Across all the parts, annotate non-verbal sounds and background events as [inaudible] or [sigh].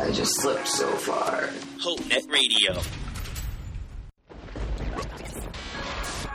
I just slipped so far. HopeNet Radio.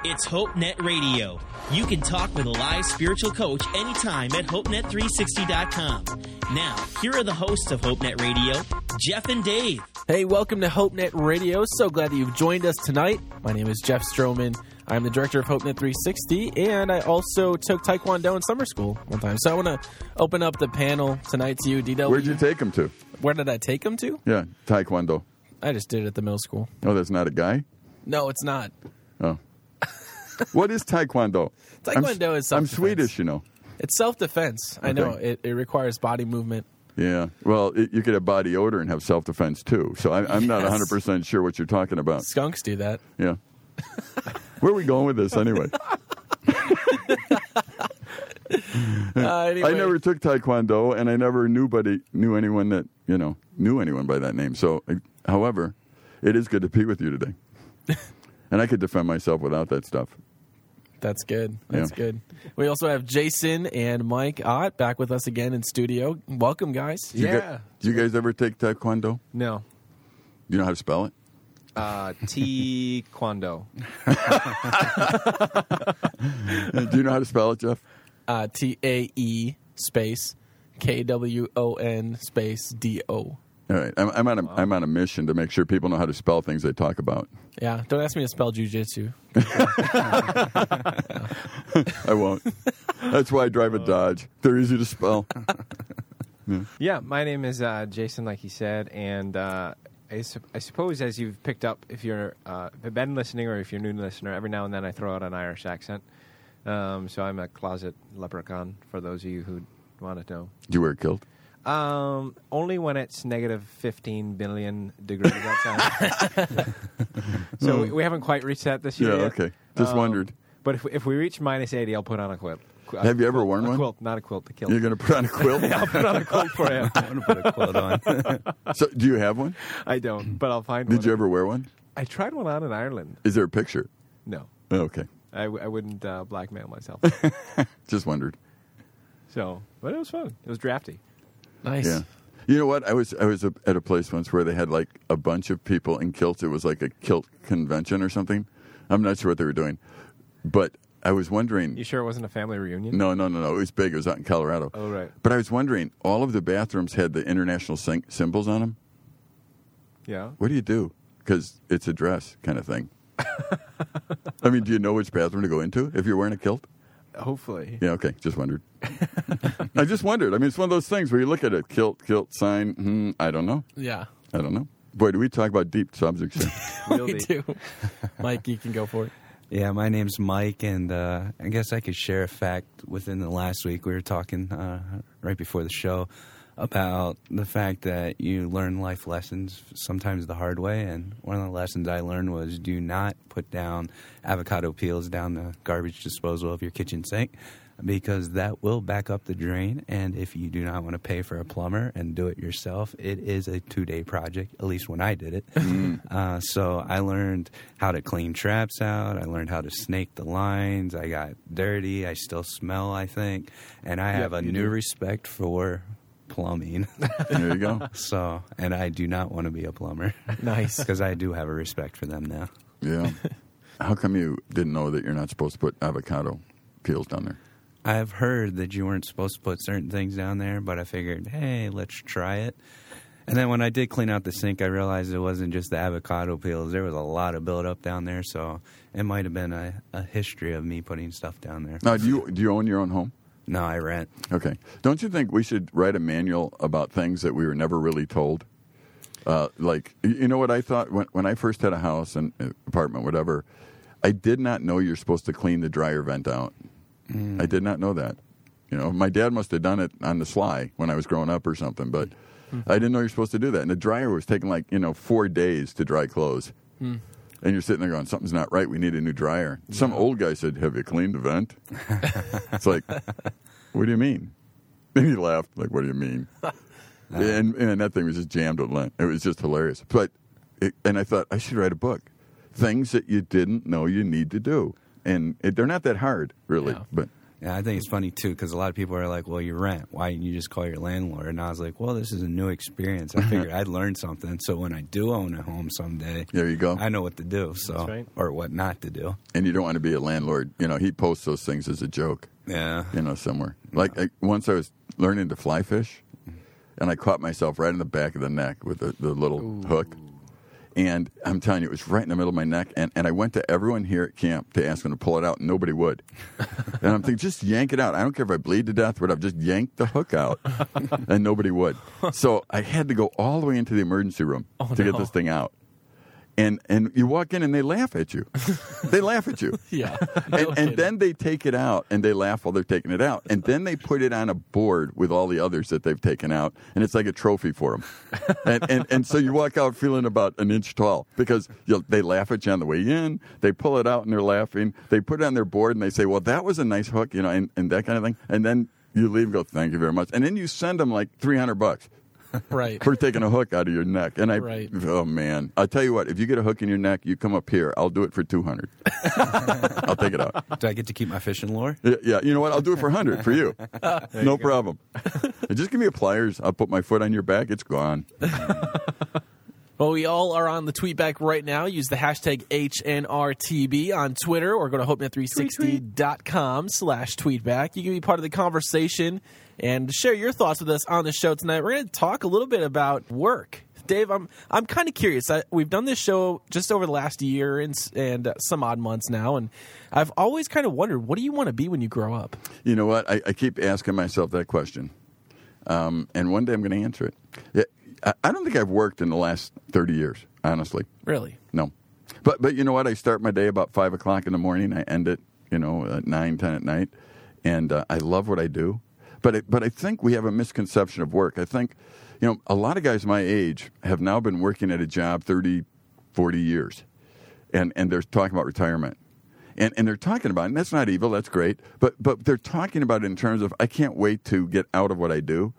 It's HopeNet Radio. You can talk with a live spiritual coach anytime at HopeNet360.com. Now, here are the hosts of HopeNet Radio, Jeff and Dave. Hey, welcome to HopeNet Radio. So glad that you've joined us tonight. My name is Jeff Stroman. I'm the director of HopeNet 360, and I also took Taekwondo in summer school one time. So I want to open up the panel tonight to you, DW. Where'd you take him to? Where did I take him to? Yeah, Taekwondo. I just did it at the middle school. Oh, that's not a guy? No, it's not. Oh. [laughs] what is Taekwondo? Taekwondo I'm, is I'm. Swedish, you know. It's self defense. I know. It, it requires body movement. Yeah. Well, it, you could have body odor and have self defense too. So I, I'm not 100% sure what you're talking about. Skunks do that. Yeah. [laughs] Where are we going with this anyway? [laughs] Uh, anyway, I never took Taekwondo, and I never knew buddy knew anyone that you know knew anyone by that name. So, however, it is good to be with you today, [laughs] and I could defend myself without that stuff. That's good. That's Yeah. good. We also have Jason and Mike Ott back with us again in studio. Welcome, guys. Do you, Yeah. guys, do you guys ever take Taekwondo? No. Do you know how to spell it? Uh, T Kwando. [laughs] [laughs] do you know how to spell it, Jeff? Uh, T A E space K W O N space D O. All right, I'm, I'm on a am on a mission to make sure people know how to spell things they talk about. Yeah, don't ask me to spell jujitsu. [laughs] [laughs] I won't. That's why I drive a Dodge. They're easy to spell. [laughs] Yeah, my name is uh, Jason, like he said, and uh, I, su- I suppose as you've picked up, if you're uh, been listening or if you're a new listener, every now and then I throw out an Irish accent. Um, so I'm a closet leprechaun for those of you who want to know. Do you wear a kilt? Um, only when it's negative 15 billion degrees outside. [laughs] so we, we haven't quite reached that this Yeah, year. yet. okay. Just Um, wondered. But if, if we reach minus 80, I'll put on a quilt. Qu- Have you ever quilt- worn a one? quilt, not a quilt, a kilt. You're going to put on a quilt? [laughs] I'll put on a quilt for you. I'm gonna [laughs] put a quilt on. so, do you have one? I don't, but I'll find one. Did you ever wear one? I tried one on in Ireland. Is there a picture? No, Oh, okay. I, w- I wouldn't uh, blackmail myself. Just wondered. so, but it was fun. It was drafty. Nice. Yeah. You know what? I was I was at a place once where they had like a bunch of people in kilts. It was like a kilt convention or something. I'm not sure what they were doing, but I was wondering. You sure it wasn't a family reunion? No, no, no, no. It was big. It was out in Colorado. Oh, right. But I was wondering, all of the bathrooms had the international syn- symbols on them. Yeah. What do you do? Because it's a dress kind of thing. [laughs] I mean, do you know which bathroom to go into if you're wearing a kilt? Hopefully. Yeah, okay. Just wondered. [laughs] I just wondered. I mean, it's one of those things where you look at a kilt, kilt sign. Hmm, I don't know. Yeah. I don't know. Boy, do we talk about deep subjects here. Real [laughs] We do. Mike, you can go for it. yeah, my name's Mike, and uh, I guess I could share a fact within the last week. We were talking uh, right before the show about the fact that you learn life lessons sometimes the hard way, and one of the lessons I learned was do not put down avocado peels down the garbage disposal of your kitchen sink. Because that will back up the drain, and if you do not want to pay for a plumber and do it yourself, it is a two-day project. At least when I did it. Uh, so I learned how to clean traps out. I learned how to snake the lines. I got dirty. I still smell, I think, and I have a new do. respect for plumbing. [laughs] there you go. so, and I do not want to be a plumber Nice. [laughs] because I do have a respect for them now. Yeah. [laughs] How come you didn't know that you're not supposed to put avocado peels down there? I've heard that you weren't supposed to put certain things down there, but I figured, hey, let's try it. And then when I did clean out the sink, I realized it wasn't just the avocado peels. There was a lot of buildup down there, so it might have been a, a history of me putting stuff down there. Now, do you do you own your own home? No, I rent. Okay. Don't you think we should write a manual about things that we were never really told? Uh, like, you know what I thought when when I first had a house and uh, apartment, whatever. I did not know you're supposed to clean the dryer vent out. I did not know that. You know, my dad must have done it on the sly when I was growing up or something. But I didn't know you're supposed to do that. And the dryer was taking like you know four days to dry clothes. Hmm. And you're sitting there going, something's not right. We need a new dryer. Some old guy said, "Have you cleaned the vent?" [laughs] it's like, what do you mean? And he laughed, like, "What do you mean?" [laughs] and and that thing was just jammed with lint. It was just hilarious. But it, and I thought I should write a book, things that you didn't know you need to do, and it, they're not that hard, really. Yeah. But Yeah, I think it's funny too because a lot of people are like, "Well, you rent. Why didn't you just call your landlord?" And I was like, "Well, this is a new experience. I figured I'd learn something. So when I do own a home someday, there you go. I know what to do. So That's right. or what not to do. and you don't want to be a landlord. You know, he posts those things as a joke. Yeah, you know, somewhere. Like I, once I was learning to fly fish, and I caught myself right in the back of the neck with the, the little hook. And I'm telling you, it was right in the middle of my neck. And, and I went to everyone here at camp to ask them to pull it out, and nobody would. [laughs] and I'm thinking, just yank it out. I don't care if I bleed to death, but I've just yanked the hook out, [laughs] and nobody would. So I had to go all the way into the emergency room oh, to get this thing out. And and you walk in and they laugh at you. [laughs] they laugh at you. Yeah. and, [laughs] and then they take it out and they laugh while they're taking it out. And then they put it on a board with all the others that they've taken out and it's like a trophy for them [laughs] and, and, and so you walk out feeling about an inch tall because they laugh at you on the way in. They pull it out and they're laughing. They put it on their board and they say well that was a nice hook you know and, and that kind of thing. And then you leave and go thank you very much. And then you send them like 300 bucks right. for taking a hook out of your neck. And I, Right. oh man, I'll tell you what, if you get a hook in your neck, you come up here, I'll do it for 200. [laughs] I'll take it out. do I get to keep my fishing lure? Yeah, yeah, you know what? I'll do it for 100 for you. [laughs] no problem. [laughs] Just give me a pliers. I'll put my foot on your back. It's gone. Well, we all are on the tweetback right now. Use the hashtag HNRTB on Twitter or go to HopeNet360.com slash tweetback. You can be part of the conversation and share your thoughts with us on the show tonight. We're going to talk a little bit about work. Dave, I'm I'm kind of curious. I, we've done this show just over the last year and and uh, some odd months now, and I've always kind of wondered, what do you want to be when you grow up? You know what? I, I keep asking myself that question. Um, and one day I'm going to answer it. Yeah, I, I don't think I've worked in the last 30 years, honestly. Really? No. But but you know what? I start my day about five o'clock in the morning. I end it, you know, at nine, ten at night, and uh, I love what I do. But it, but I think we have a misconception of work. I think, you know, a lot of guys my age have now been working at a job 30, 40 years, and and they're talking about retirement. And, and they're talking about, and that's not evil, that's great, but, but they're talking about it in terms of, I can't wait to get out of what I do.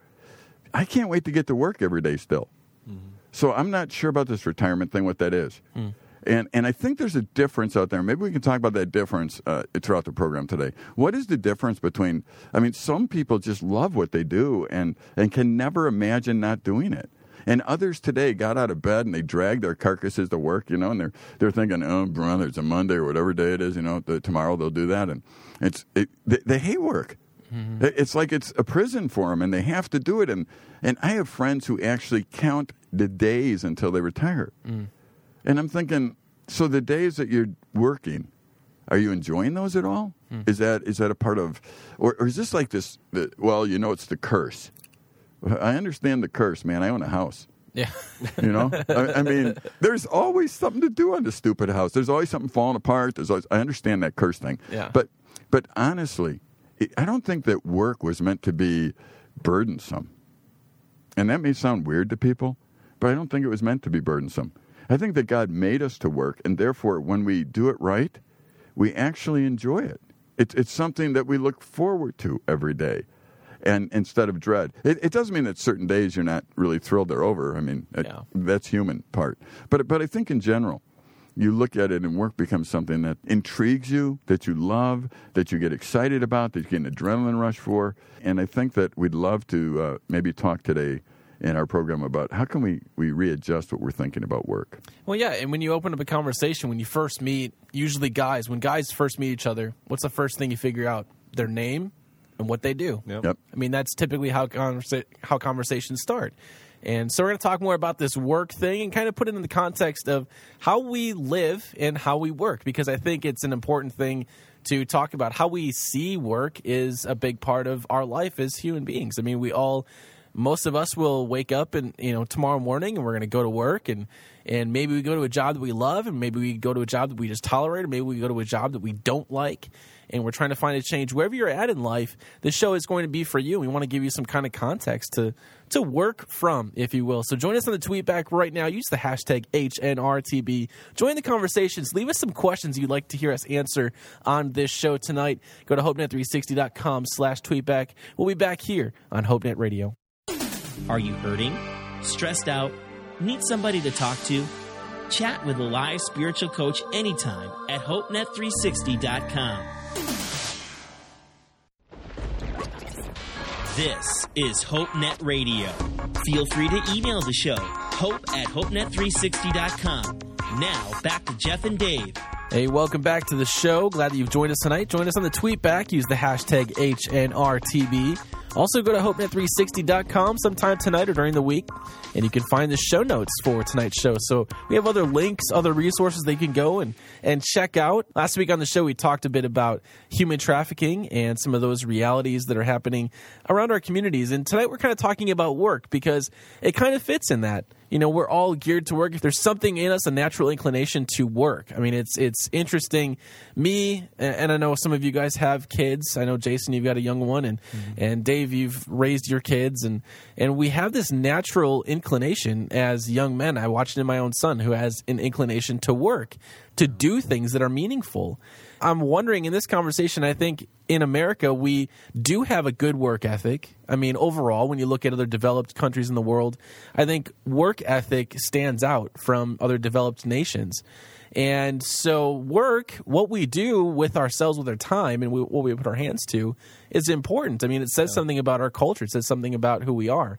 I can't wait to get to work every day still. Mm-hmm. So I'm not sure about this retirement thing, what that is. Mm. And, and I think there's a difference out there. Maybe we can talk about that difference uh, throughout the program today. What is the difference between, I mean, some people just love what they do and, and can never imagine not doing it. And others today got out of bed and they dragged their carcasses to work, you know, and they're they're thinking, oh, brother, it's a Monday or whatever day it is, you know, the, tomorrow they'll do that, and it's it, they, they hate work. It- It's like it's a prison for them, and they have to do it. And and I have friends who actually count the days until they retire, and I'm thinking, so the days that you're working, are you enjoying those at all? Hmm. Is that is that a part of, or, or is this like this? The, well, you know, it's the curse. I understand the curse, man. I own a house. Yeah. [laughs] You know, I, I mean, there's always something to do on the stupid house. There's always something falling apart. There's always, I understand that curse thing. Yeah. But but honestly, I don't think that work was meant to be burdensome. And that may sound weird to people, but I don't think it was meant to be burdensome. I think that God made us to work, and therefore, when we do it right, we actually enjoy it. It's it's something that we look forward to every day, and instead of dread. It, it doesn't mean that certain days you're not really thrilled they're over. I mean, it- Yeah. that's human part. But but I think in general, you look at it and work becomes something that intrigues you, that you love, that you get excited about, that you get an adrenaline rush for. And I think that we'd love to uh, maybe talk today in our program about how can we, we readjust what we're thinking about work. Well, yeah, and when you open up a conversation, when you first meet, usually guys, when guys first meet each other, what's the first thing you figure out? Their name and what they do. Yep. Yep. I mean, that's typically how conversa- how conversations start. And so we're going to talk more about this work thing and kind of put it in the context of how we live and how we work because I think it's an important thing to talk about how we see work is a big part of our life as human beings. I mean, we all most of us will wake up and you know tomorrow morning and we're going to go to work and and maybe we go to a job that we love and maybe we go to a job that we just tolerate or maybe we go to a job that we don't like. And we're trying to find a change. Wherever you're at in life this show is going to be for you. We want to give you some kind of context to to work from if you will. So join us on the tweet back right now. Use the hashtag hnrtb join the conversations. Leave us some questions you'd like to hear us answer on this show tonight. Go to hopenet360.com slash tweetback we'll be back here on hopenet radio Are you hurting? Stressed out? Need somebody to talk to? Chat with a live spiritual coach anytime at HopeNet360.com. This is HopeNet Radio. Feel free to email the show, hope at HopeNet360.com. Now, back to Jeff and Dave. Hey, welcome back to the show. Glad that you've joined us tonight. Join us on the tweet back. Use the hashtag HNRTB. Also, go to HopeNet360.com sometime tonight or during the week, and you can find the show notes for tonight's show. So we have other links, other resources they can go and, and check out. Last week on the show, we talked a bit about human trafficking and some of those realities that are happening around our communities. And tonight, we're kind of talking about work because it kind of fits in that you know we're all geared to work. If there's something in us a natural inclination to work. I mean it's it's interesting. Me and i know some of you guys have kids. I know jason you've got a young one and mm-hmm. and dave you've raised your kids and and we have this natural inclination as young men. I watched it in my own son who has an inclination to work to do things that are meaningful I'm wondering in this conversation, I think in America, we do have a good work ethic. I mean, overall, when you look at other developed countries in the world, I think work ethic stands out from other developed nations. And so, work, what we do with ourselves, with our time, and we, what we put our hands to, is important. I mean, it says yeah. something about our culture, it says something about who we are.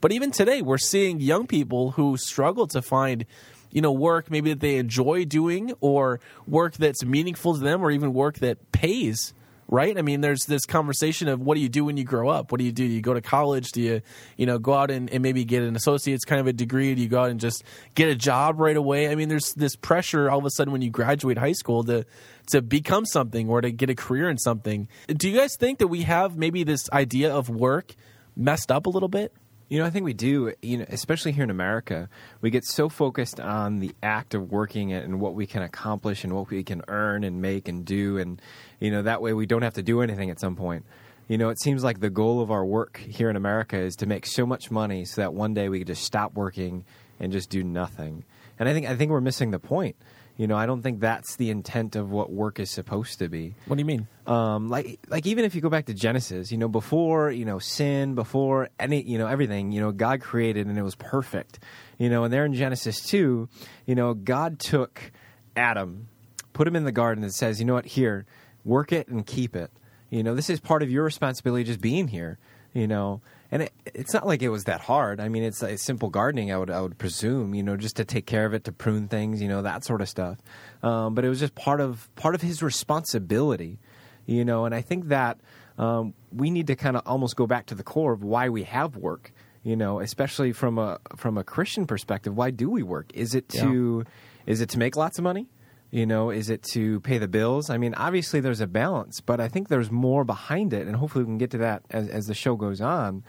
But even today, we're seeing young people who struggle to find you know work maybe that they enjoy doing or work that's meaningful to them or even work that pays right? I mean there's this conversation of what do you do when you grow up? What do you do? Do you go to college? Do you you know go out and, and maybe get an associate's kind of a degree? Do you go out and just get a job right away? I mean there's this pressure all of a sudden when you graduate high school to to become something or to get a career in something. Do you guys think that we have maybe this idea of work messed up a little bit you know, I think we do. You know, especially here in America, we get so focused on the act of working and what we can accomplish and what we can earn and make and do, and you know that way we don't have to do anything at some point. You know, it seems like the goal of our work here in America is to make so much money so that one day we can just stop working and just do nothing. And I think I think we're missing the point. You know, I don't think that's the intent of what work is supposed to be. What do you mean? Um, like, like even if you go back to Genesis, you know, before you know sin, before any, you know, everything, you know, God created and it was perfect. You know, and there in Genesis two, you know, God took Adam, put him in the garden, and says, you know what, here, work it and keep it. You know, this is part of your responsibility, just being here. You know, and it, it's not like it was that hard. I mean, it's simple gardening. I would I would presume, you know, just to take care of it, to prune things, you know, that sort of stuff. Um, but it was just part of part of his responsibility, you know. And I think that um, we need to kind of almost go back to the core of why we have work, you know, especially from a from a Christian perspective. Why do we work? Is it to yeah. is it to make lots of money? You know, is it to pay the bills? I mean, obviously there's a balance, but I think there's more behind it, and hopefully we can get to that as, as the show goes on.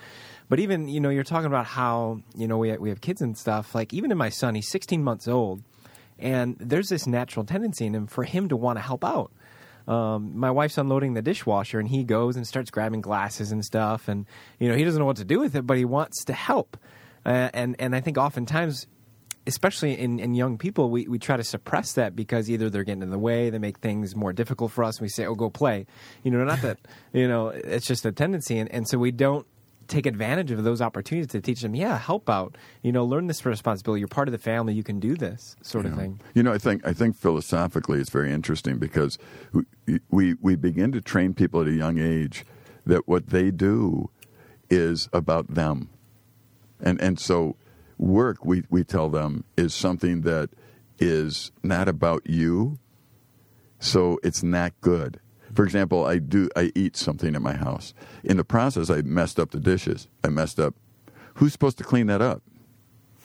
But even, you know, you're talking about how, you know, we, we have kids and stuff. Like, even in my son, he's 16 months old, and there's this natural tendency in him for him to want to help out. Um, my wife's unloading the dishwasher, and he goes and starts grabbing glasses and stuff, and, you know, he doesn't know what to do with it, but he wants to help. Uh, and, and I think oftentimes especially in, in young people, we, we try to suppress that because either they're getting in the way, they make things more difficult for us, and we say, oh, go play. You know, not that, [laughs] you know, it's just a tendency. And, and so we don't take advantage of those opportunities to teach them, yeah, help out. You know, learn this responsibility. You're part of the family. You can do this sort yeah. of thing. You know, I think I think philosophically it's very interesting because we, we we begin to train people at a young age that what they do is about them, and and so work, we, we tell them, is something that is not about you, so it's not good. For example, I do I eat something at my house. In the process, I messed up the dishes. I messed up. Who's supposed to clean that up?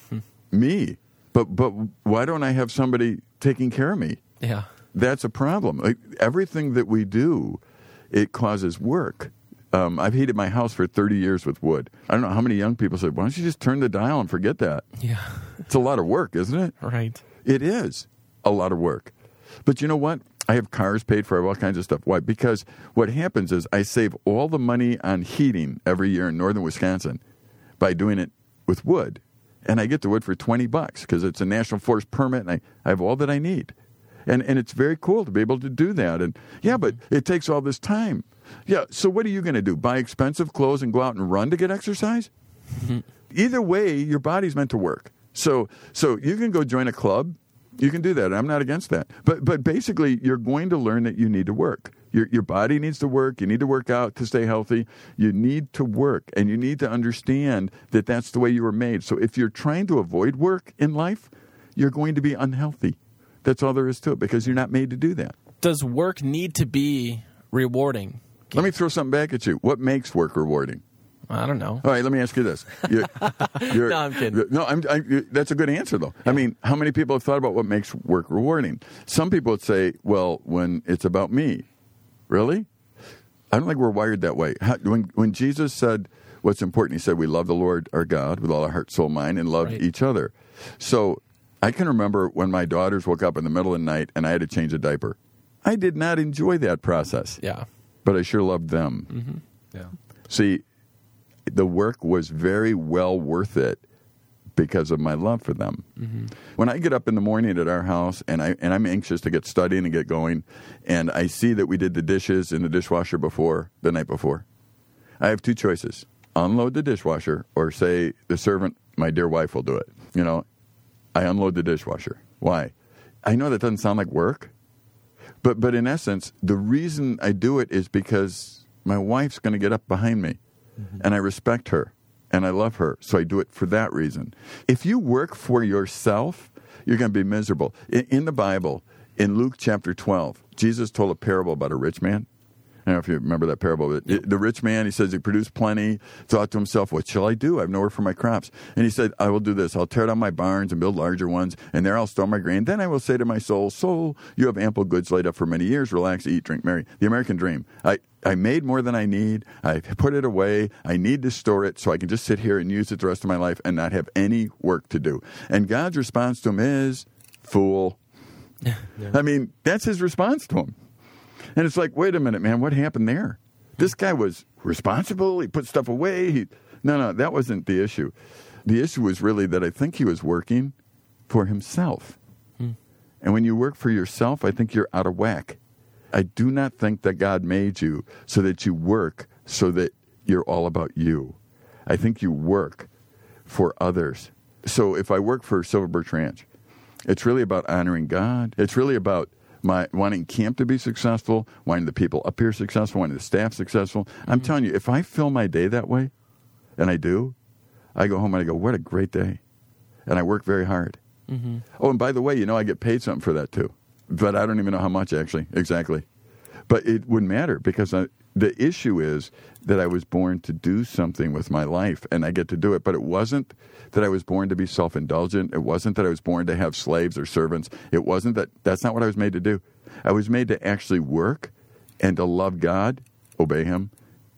Hmm. me. But but why don't I have somebody taking care of me? Yeah, that's a problem. Like, everything that we do, it causes work. Um, I've heated my house for 30 years with wood. I don't know how many young people say, why don't you just turn the dial and forget that? Yeah. It's a lot of work, isn't it? Right. It is a lot of work. But you know what? I have cars paid for, I have all kinds of stuff. Why? Because what happens is I save all the money on heating every year in northern Wisconsin by doing it with wood. And I get the wood for 20 bucks because it's a national forest permit and I, I have all that I need. And, and it's very cool to be able to do that. And yeah, but it takes all this time. Yeah, so what are you going to do? Buy expensive clothes and go out and run to get exercise? Mm-hmm. Either way, your body's meant to work. So so you can go join a club. You can do that. I'm not against that. But but basically you're going to learn that you need to work. Your your body needs to work. You need to work out to stay healthy. You need to work and you need to understand that that's the way you were made. So if you're trying to avoid work in life, you're going to be unhealthy. That's all there is to it because you're not made to do that. Does work need to be rewarding? Let me throw something back at you. What makes work rewarding? I don't know. All right, let me ask you this. You're, [laughs] you're, No, I'm kidding. No, I'm, I, that's a good answer, though. I mean, how many people have thought about what makes work rewarding? Some people would say, well, when it's about me. Really? I don't think we're wired that way. How, when, when Jesus said what's important, he said, we love the Lord our God with all our heart, soul, mind, and love Right. each other. So I can remember when my daughters woke up in the middle of the night and I had to change a diaper. I did not enjoy that process, Yeah. But I sure loved them. Mm-hmm. Yeah. See, the work was very well worth it because of my love for them. Mm-hmm. When I get up in the morning at our house and I and I'm anxious to get studying and get going, and I see that we did the dishes in the dishwasher before the night before, I have two choices: unload the dishwasher or say the servant, my dear wife, will do it. You know, I unload the dishwasher. Why? I know that doesn't sound like work, but but in essence, the reason I do it is because my wife's going to get up behind me, mm-hmm. and I respect her and I love her, so I do it for that reason. If you work for yourself, you're going to be miserable. In, in the Bible, in Luke chapter 12, Jesus told a parable about a rich man. I don't know if you remember that parable. But it- the rich man, he says he produced plenty, thought to himself, What shall I do? I have nowhere for my crops. And he said, I will do this. I'll tear down my barns and build larger ones, and there I'll store my grain. Then I will say to my soul, Soul, you have ample goods laid up for many years. Relax, eat, drink, marry. The American dream. I, I made more than I need. I put it away. I need to store it so I can just sit here and use it the rest of my life and not have any work to do. And God's response to him is, Fool. [laughs] I mean, that's his response to him. And it's like, wait a minute, man, what happened there? This guy was responsible. He put stuff away. He, no, no, that wasn't the issue. The issue was really that I think he was working for himself. Hmm. And when you work for yourself, I think you're out of whack. I do not think that God made you so that you work so that you're all about you. I think you work for others. So if I work for Silver Birch Ranch, it's really about honoring God. It's really about my wanting camp to be successful, wanting the people up here successful, wanting the staff successful. I'm mm-hmm. telling you, if I fill my day that way, and I do, I go home and I go, what a great day. And I work very hard. Mm-hmm. Oh, and by the way, you know, I get paid something for that too. But I don't even know how much actually, exactly. But it wouldn't matter because I, the issue is that I was born to do something with my life and I get to do it. But it wasn't that I was born to be self indulgent. It wasn't that I was born to have slaves or servants. It wasn't that, that's not what I was made to do. I was made to actually work and to love God, obey Him,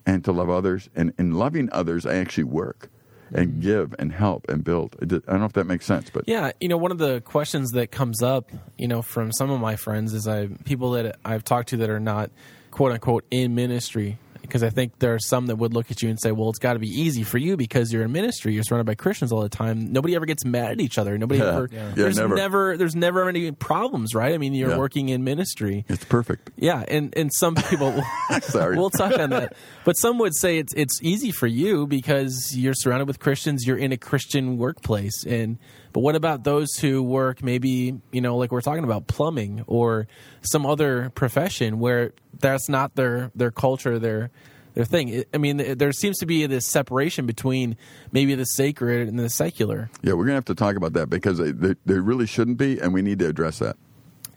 and to love others. And in loving others, I actually work and mm-hmm. give and help and build. I don't know if that makes sense, but Yeah, you know, one of the questions that comes up, you know, from some of my friends is I people that I've talked to that are not quote unquote in ministry because I think there are some that would look at you and say, "Well, it's got to be easy for you because you're in ministry. You're surrounded by Christians all the time. Nobody ever gets mad at each other. Nobody Yeah. ever. Yeah. Yeah, there's never. there's never any problems, right? I mean, you're Yeah. working in ministry. it's perfect. Yeah, and and some people [laughs] Sorry. [laughs] we'll talk on that. But some would say it's it's easy for you because you're surrounded with Christians, you're in a Christian workplace. And but what about those who work maybe, you know, like we're talking about plumbing or some other profession where that's not their their culture, their their thing. I mean, there seems to be this separation between maybe the sacred and the secular. Yeah, we're going to have to talk about that because they, they, they really shouldn't be, and we need to address that.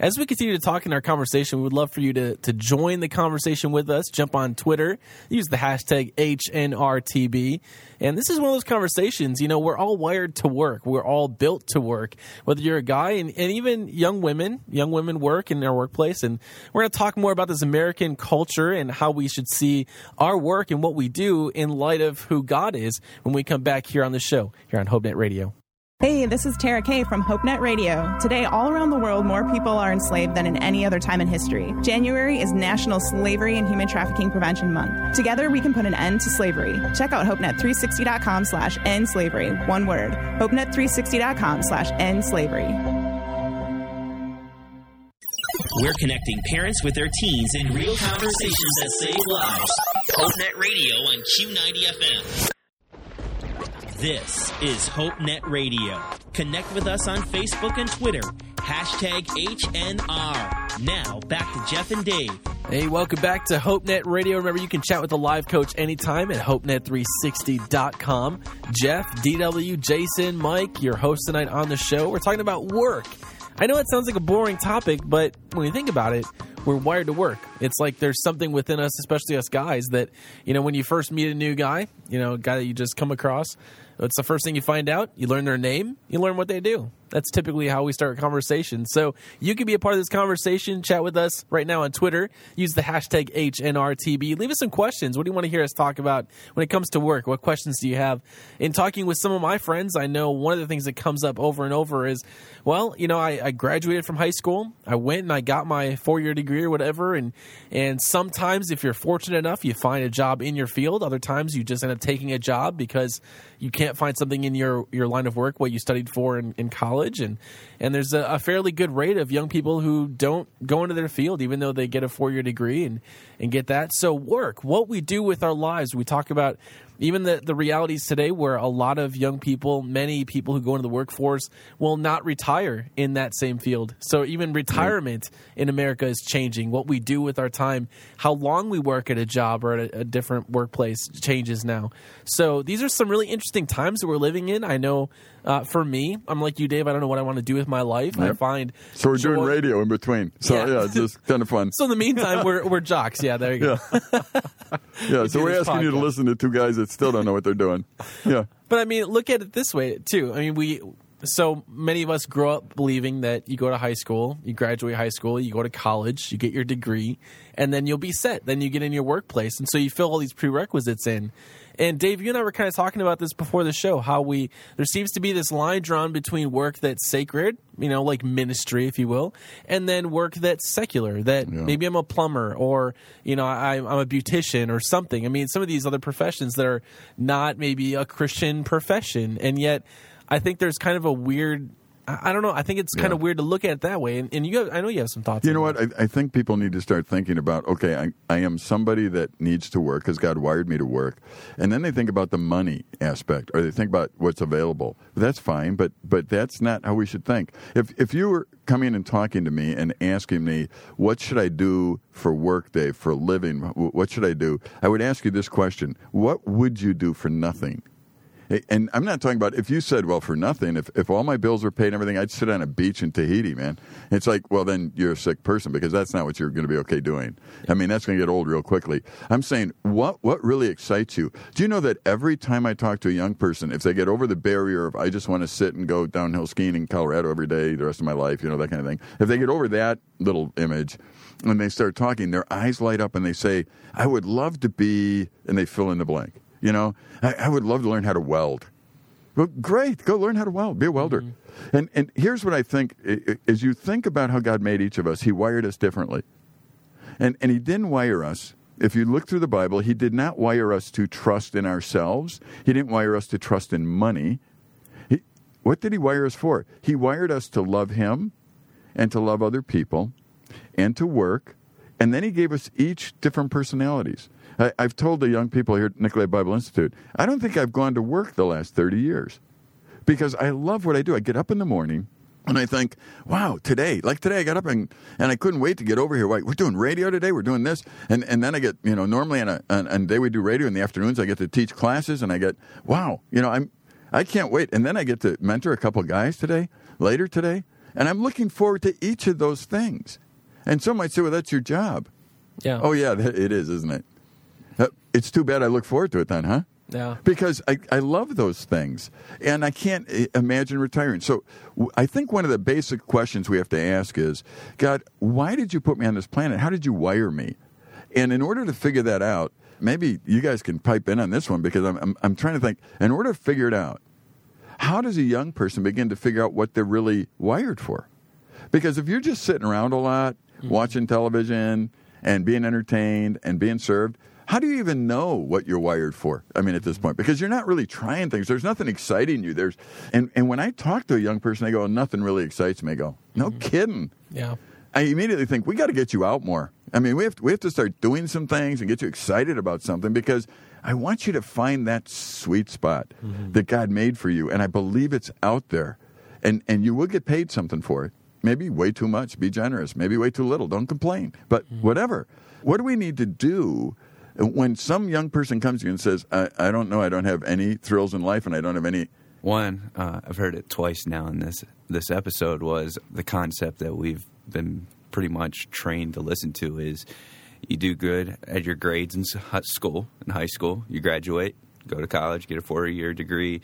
As we continue to talk in our conversation, we would love for you to, to join the conversation with us. Jump on Twitter, use the hashtag HNRTB. And this is one of those conversations, you know, we're all wired to work. We're all built to work, whether you're a guy and, and even young women. Young women work in their workplace. And we're going to talk more about this American culture and how we should see our work and what we do in light of who God is when we come back here on the show, here on HopeNet Radio. Hey, this is Tara Kay from HopeNet Radio. Today, all around the world, more people are enslaved than in any other time in history. January is National Slavery and Human Trafficking Prevention Month. Together, we can put an end to slavery. Check out HopeNet360.com slash end slavery. One word. HopeNet360.com slash end slavery. We're connecting parents with their teens in real conversations that save lives. HopeNet Radio on Q90 FM. This is HopeNet Radio. Connect with us on Facebook and Twitter. Hashtag HNR. Now, back to Jeff and Dave. Hey, welcome back to HopeNet Radio. Remember, you can chat with the live coach anytime at HopeNet360.com. Jeff, DW, Jason, Mike, your host tonight on the show. We're talking about work. I know it sounds like a boring topic, but when you think about it, we're wired to work. It's like there's something within us, especially us guys, that, you know, when you first meet a new guy, you know, a guy that you just come across, it's the first thing you find out. You learn their name, you learn what they do. That's typically how we start conversations. So you can be a part of this conversation. Chat with us right now on Twitter. Use the hashtag HNRTB. Leave us some questions. What do you want to hear us talk about when it comes to work? What questions do you have? In talking with some of my friends, I know one of the things that comes up over and over is, well, you know, I, I graduated from high school. I went and I got my four year degree or whatever. And, and sometimes, if you're fortunate enough, you find a job in your field. Other times, you just end up taking a job because you can't find something in your, your line of work, what you studied for in, in college. And, and there's a, a fairly good rate of young people who don't go into their field, even though they get a four year degree and, and get that. So, work, what we do with our lives, we talk about even the, the realities today where a lot of young people, many people who go into the workforce will not retire in that same field. So even retirement in America is changing. What we do with our time, how long we work at a job or at a, a different workplace changes now. So these are some really interesting times that we're living in. I know uh, for me, I'm like you, Dave. I don't know what I want to do with my life. Yep. I find So we're joy- doing radio in between. So Yeah. yeah, it's just [laughs] kind of fun. So in the meantime, we're we're jocks. Yeah, there you go. Yeah, [laughs] [laughs] so we're asking you to listen to two guys that still don't know what they're doing. Yeah. But I mean, look at it this way too. I mean, we so many of us grow up believing that you go to high school, you graduate high school, you go to college, you get your degree, and then you'll be set. Then you get in your workplace, and so you fill all these prerequisites in. And Dave, you and I were kind of talking about this before the show. How we there seems to be this line drawn between work that's sacred, you know, like ministry, if you will, and then work that's secular. That maybe I'm a plumber, or you know, I, I'm a beautician, or something. I mean, some of these other professions that are not maybe a Christian profession, and yet I think there's kind of a weird. I I don't know. I think it's kind Yeah. of weird to look at it that way. And, and you, have, I know you have some thoughts. You know what? I, I think people need to start thinking about okay, I, I am somebody that needs to work because God wired me to work. And then they think about the money aspect or they think about what's available. That's fine, but but that's not how we should think. If if you were coming and talking to me and asking me, what should I do for work day, for living? What should I do? I would ask you this question What would you do for nothing? And I'm not talking about if you said, well, for nothing, if, if all my bills were paid and everything, I'd sit on a beach in Tahiti, man. It's like, well, then you're a sick person because that's not what you're going to be okay doing. I mean, that's going to get old real quickly. I'm saying, what, what really excites you? Do you know that every time I talk to a young person, if they get over the barrier of, I just want to sit and go downhill skiing in Colorado every day the rest of my life, you know, that kind of thing, if they get over that little image, when they start talking, their eyes light up and they say, I would love to be, and they fill in the blank. You know, I, I would love to learn how to weld. Well, great. Go learn how to weld. Be a welder. Mm-hmm. And and here's what I think: as you think about how God made each of us, He wired us differently. And and He didn't wire us. If you look through the Bible, He did not wire us to trust in ourselves. He didn't wire us to trust in money. He, what did He wire us for? He wired us to love Him, and to love other people, and to work. And then He gave us each different personalities. I, I've told the young people here at Nicolet Bible Institute, I don't think I've gone to work the last 30 years because I love what I do. I get up in the morning and I think, wow, today, like today, I got up and, and I couldn't wait to get over here. Wait, we're doing radio today. We're doing this. And, and then I get, you know, normally on a, on, on a day we do radio in the afternoons, I get to teach classes and I get, wow, you know, I'm, I can't wait. And then I get to mentor a couple guys today, later today. And I'm looking forward to each of those things. And some might say, well, that's your job. Yeah. Oh, yeah, it is, isn't it? Uh, It's too bad I look forward to it then, huh? Yeah. Because I, I love those things. And I can't uh, imagine retiring. So I think one of the basic questions we have to ask is God, why did you put me on this planet? How did you wire me? And in order to figure that out, maybe you guys can pipe in on this one because I'm, I'm, I'm trying to think, in order to figure it out, how does a young person begin to figure out what they're really wired for? Because if you're just sitting around a lot, watching television and being entertained and being served, how do you even know what you're wired for? I mean, at this point, because you're not really trying things. There's nothing exciting you. There's, and, and when I talk to a young person, they go, oh, nothing really excites me. I go, no mm-hmm. kidding. Yeah. I immediately think we got to get you out more. I mean, we have to, we have to start doing some things and get you excited about something because I want you to find that sweet spot mm-hmm. that God made for you, and I believe it's out there, and and you will get paid something for it. Maybe way too much. Be generous. Maybe way too little. Don't complain. But mm-hmm. whatever. What do we need to do? When some young person comes to you and says, I, I don't know, I don't have any thrills in life and I don't have any One, uh, I've heard it twice now in this this episode was the concept that we've been pretty much trained to listen to is you do good at your grades in school in high school, you graduate, go to college, get a four year degree,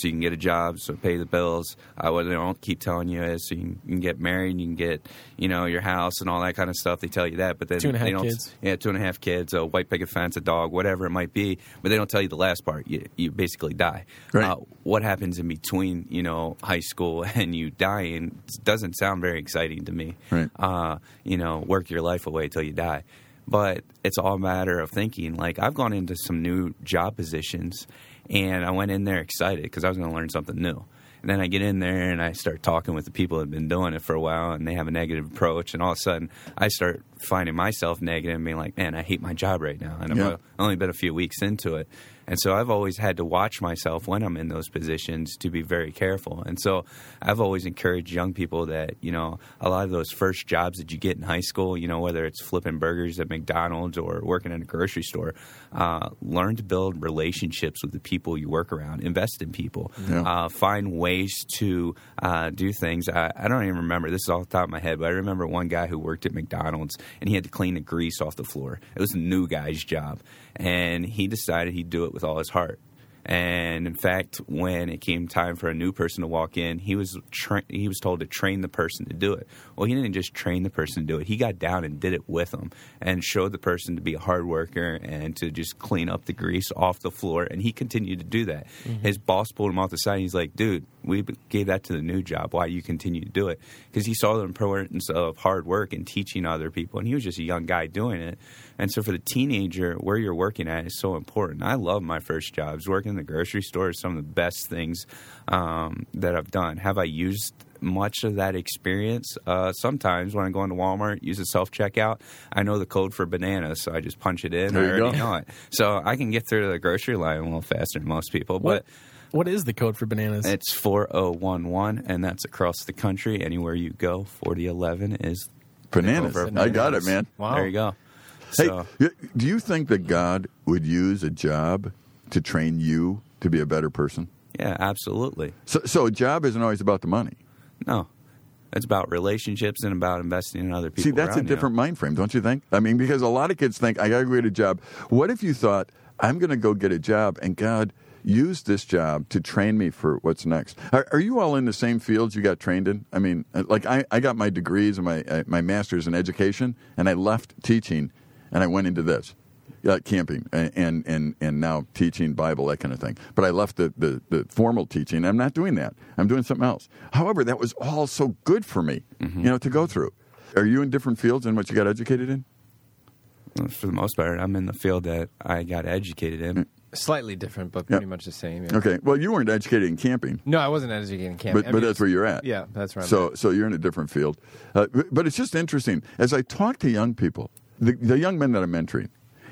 so you can get a job, so pay the bills. I what they don't keep telling you is so you can, you can get married, you can get you know your house and all that kind of stuff. They tell you that, but then Two and a half they don't. kids. Yeah, two and a half kids, a white picket fence, a dog, whatever it might be. But they don't tell you the last part. You, you basically die. Right. Uh, what happens in between, you know, high school [laughs] and you dying doesn't sound very exciting to me. Right. Uh, you know, work your life away till you die. But it's all a matter of thinking. Like I've gone into some new job positions, and I went in there excited because I was going to learn something new. And then I get in there and I start talking with the people that have been doing it for a while, and they have a negative approach. And all of a sudden, I start finding myself negative and being like, "Man, I hate my job right now." And I've only been a few weeks into it. And so I've always had to watch myself when I'm in those positions to be very careful. And so I've always encouraged young people that, you know, a lot of those first jobs that you get in high school, you know, whether it's flipping burgers at McDonald's or working in a grocery store, uh, learn to build relationships with the people you work around, invest in people, Yeah. uh, find ways to uh, do things. I, I don't even remember, this is off the top of my head, but I remember one guy who worked at McDonald's and he had to clean the grease off the floor. It was a new guy's job. And he decided he'd do it with all his heart. And in fact, when it came time for a new person to walk in, he was tra- he was told to train the person to do it. Well, he didn't just train the person to do it; he got down and did it with them, and showed the person to be a hard worker and to just clean up the grease off the floor. And he continued to do that. Mm-hmm. His boss pulled him off the side. And He's like, "Dude, we gave that to the new job. Why do you continue to do it?" Because he saw the importance of hard work and teaching other people, and he was just a young guy doing it. And so, for the teenager, where you're working at is so important. I love my first jobs. Working in the grocery store is some of the best things um, that I've done. Have I used much of that experience? Uh, sometimes when I go into Walmart, use a self checkout, I know the code for bananas, so I just punch it in. There I you already go. know it, so I can get through the grocery line a little faster than most people. What But What is the code for bananas? it's 4011, and that's across the country. Anywhere you go, 4011 is bananas. over I got it, man. Wow. There you go. Hey, So, y- do you think that God would use a job to train you to be a better person? yeah, absolutely. So, so a job isn't always about the money. No, it's about relationships and about investing in other people. See, that's a around you. different mind frame, don't you think? I mean, because a lot of kids think, I got to get a job. What if you thought, I'm going to go get a job and God use this job to train me for what's next? Are, are you all in the same fields you got trained in? I mean, uh, like I, I got my degrees and my, uh, my master's in education, and I left teaching and I went into this. Yeah, camping and, and and and now teaching Bible that kind of thing. But I left the, the, the formal teaching. I'm not doing that. I'm doing something else. However, that was all so good for me, you know, to go through. Are you in different fields than what you got educated in? For the most part, I'm in the field that I got educated in. Slightly different, but Yeah. pretty much the same. yeah. Okay. Well, you weren't educated in camping, No, I wasn't educated in camping. but I but mean, that's where you're at. Yeah, that's right. So so you're in a different field. Uh, but- but it's just interesting as I talk to young people, the, the young men that I'm mentoring.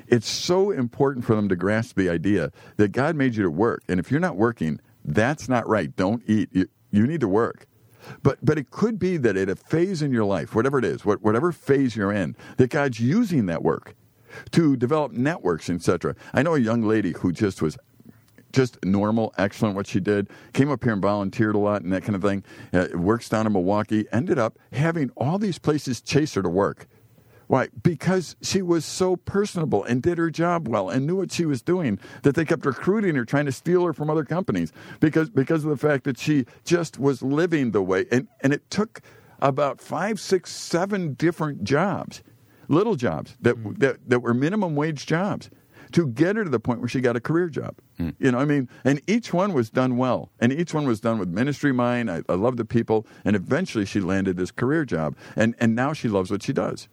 It's so important for them to grasp the idea that God made you to work, and if you're not working, that's not right. Don't eat. You, you need to work. But but it could be that at a phase in your life, whatever it is, what, whatever phase you're in, that God's using that work to develop networks, etc. I know a young lady who just was just normal, excellent what she did. Came up here and volunteered a lot and that kind of thing. Uh, works down in Milwaukee. Ended up having all these places chase her to work. Why? Because she was so personable and did her job well and knew what she was doing that they kept recruiting her, trying to steal her from other companies because because of the fact that she just was living the way. And and it took about five, six, seven different jobs, little jobs that mm. that, that were minimum wage jobs to get her to the point where she got a career job. Mm. You know, I mean, and each one was done well, and each one was done with ministry mind. I, I love the people, and eventually she landed this career job, and and now she loves what she does.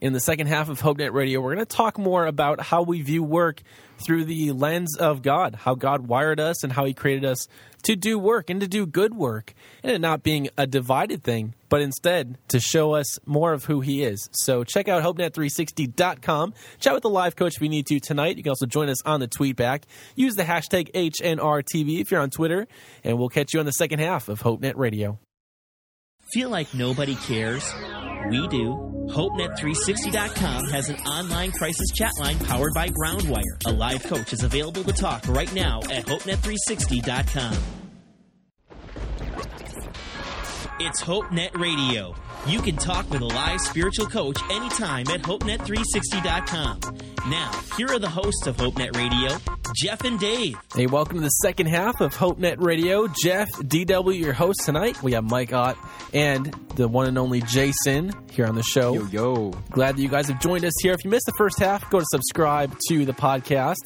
In the second half of HopeNet Radio, we're going to talk more about how we view work through the lens of God, how God wired us and how He created us to do work and to do good work, and it not being a divided thing, but instead to show us more of who He is. So check out HopeNet360.com. Chat with the live coach if you need to tonight. You can also join us on the tweet back. Use the hashtag HNRTB if you're on Twitter, and we'll catch you on the second half of HopeNet Radio. Feel like nobody cares? We do. HopeNet360.com has an online crisis chat line powered by Groundwire. A live coach is available to talk right now at HopeNet360.com. It's HopeNet Radio. You can talk with a live spiritual coach anytime at HopeNet360.com. Now, here are the hosts of HopeNet Radio, Jeff and Dave. Hey, welcome to the second half of HopeNet Radio. Jeff, DW, your host tonight. We have Mike Ott and the one and only Jason here on the show. Yo, yo. Glad that you guys have joined us here. If you missed the first half, go to subscribe to the podcast.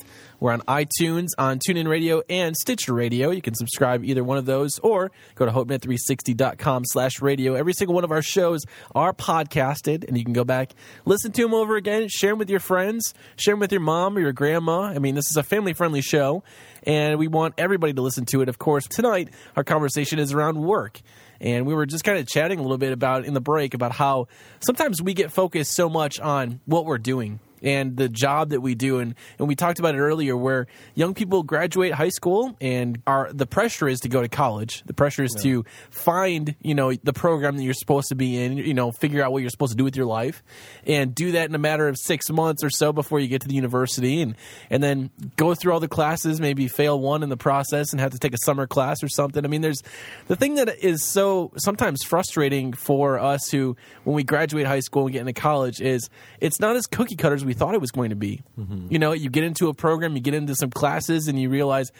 We're on iTunes, on TuneIn Radio, and Stitcher Radio. You can subscribe either one of those or go to HopeNet360.com slash radio. Every single one of our shows are podcasted, and you can go back, listen to them over again, share them with your friends, share them with your mom or your grandma. I mean, this is a family-friendly show, and we want everybody to listen to it. Of course, tonight our conversation is around work and we were just kind of chatting a little bit about in the break about how sometimes we get focused so much on what we're doing and the job that we do. And, and we talked about it earlier where young people graduate high school and are the pressure is to go to college. The pressure is yeah. to find, you know, the program that you're supposed to be in, you know, figure out what you're supposed to do with your life and do that in a matter of six months or so before you get to the university and, and then go through all the classes, maybe fail one in the process and have to take a summer class or something. I mean, there's the thing that is so sometimes frustrating for us who, when we graduate high school and get into college, is it's not as cookie cutters we we thought it was going to be. Mm-hmm. You know, you get into a program, you get into some classes, and you realize,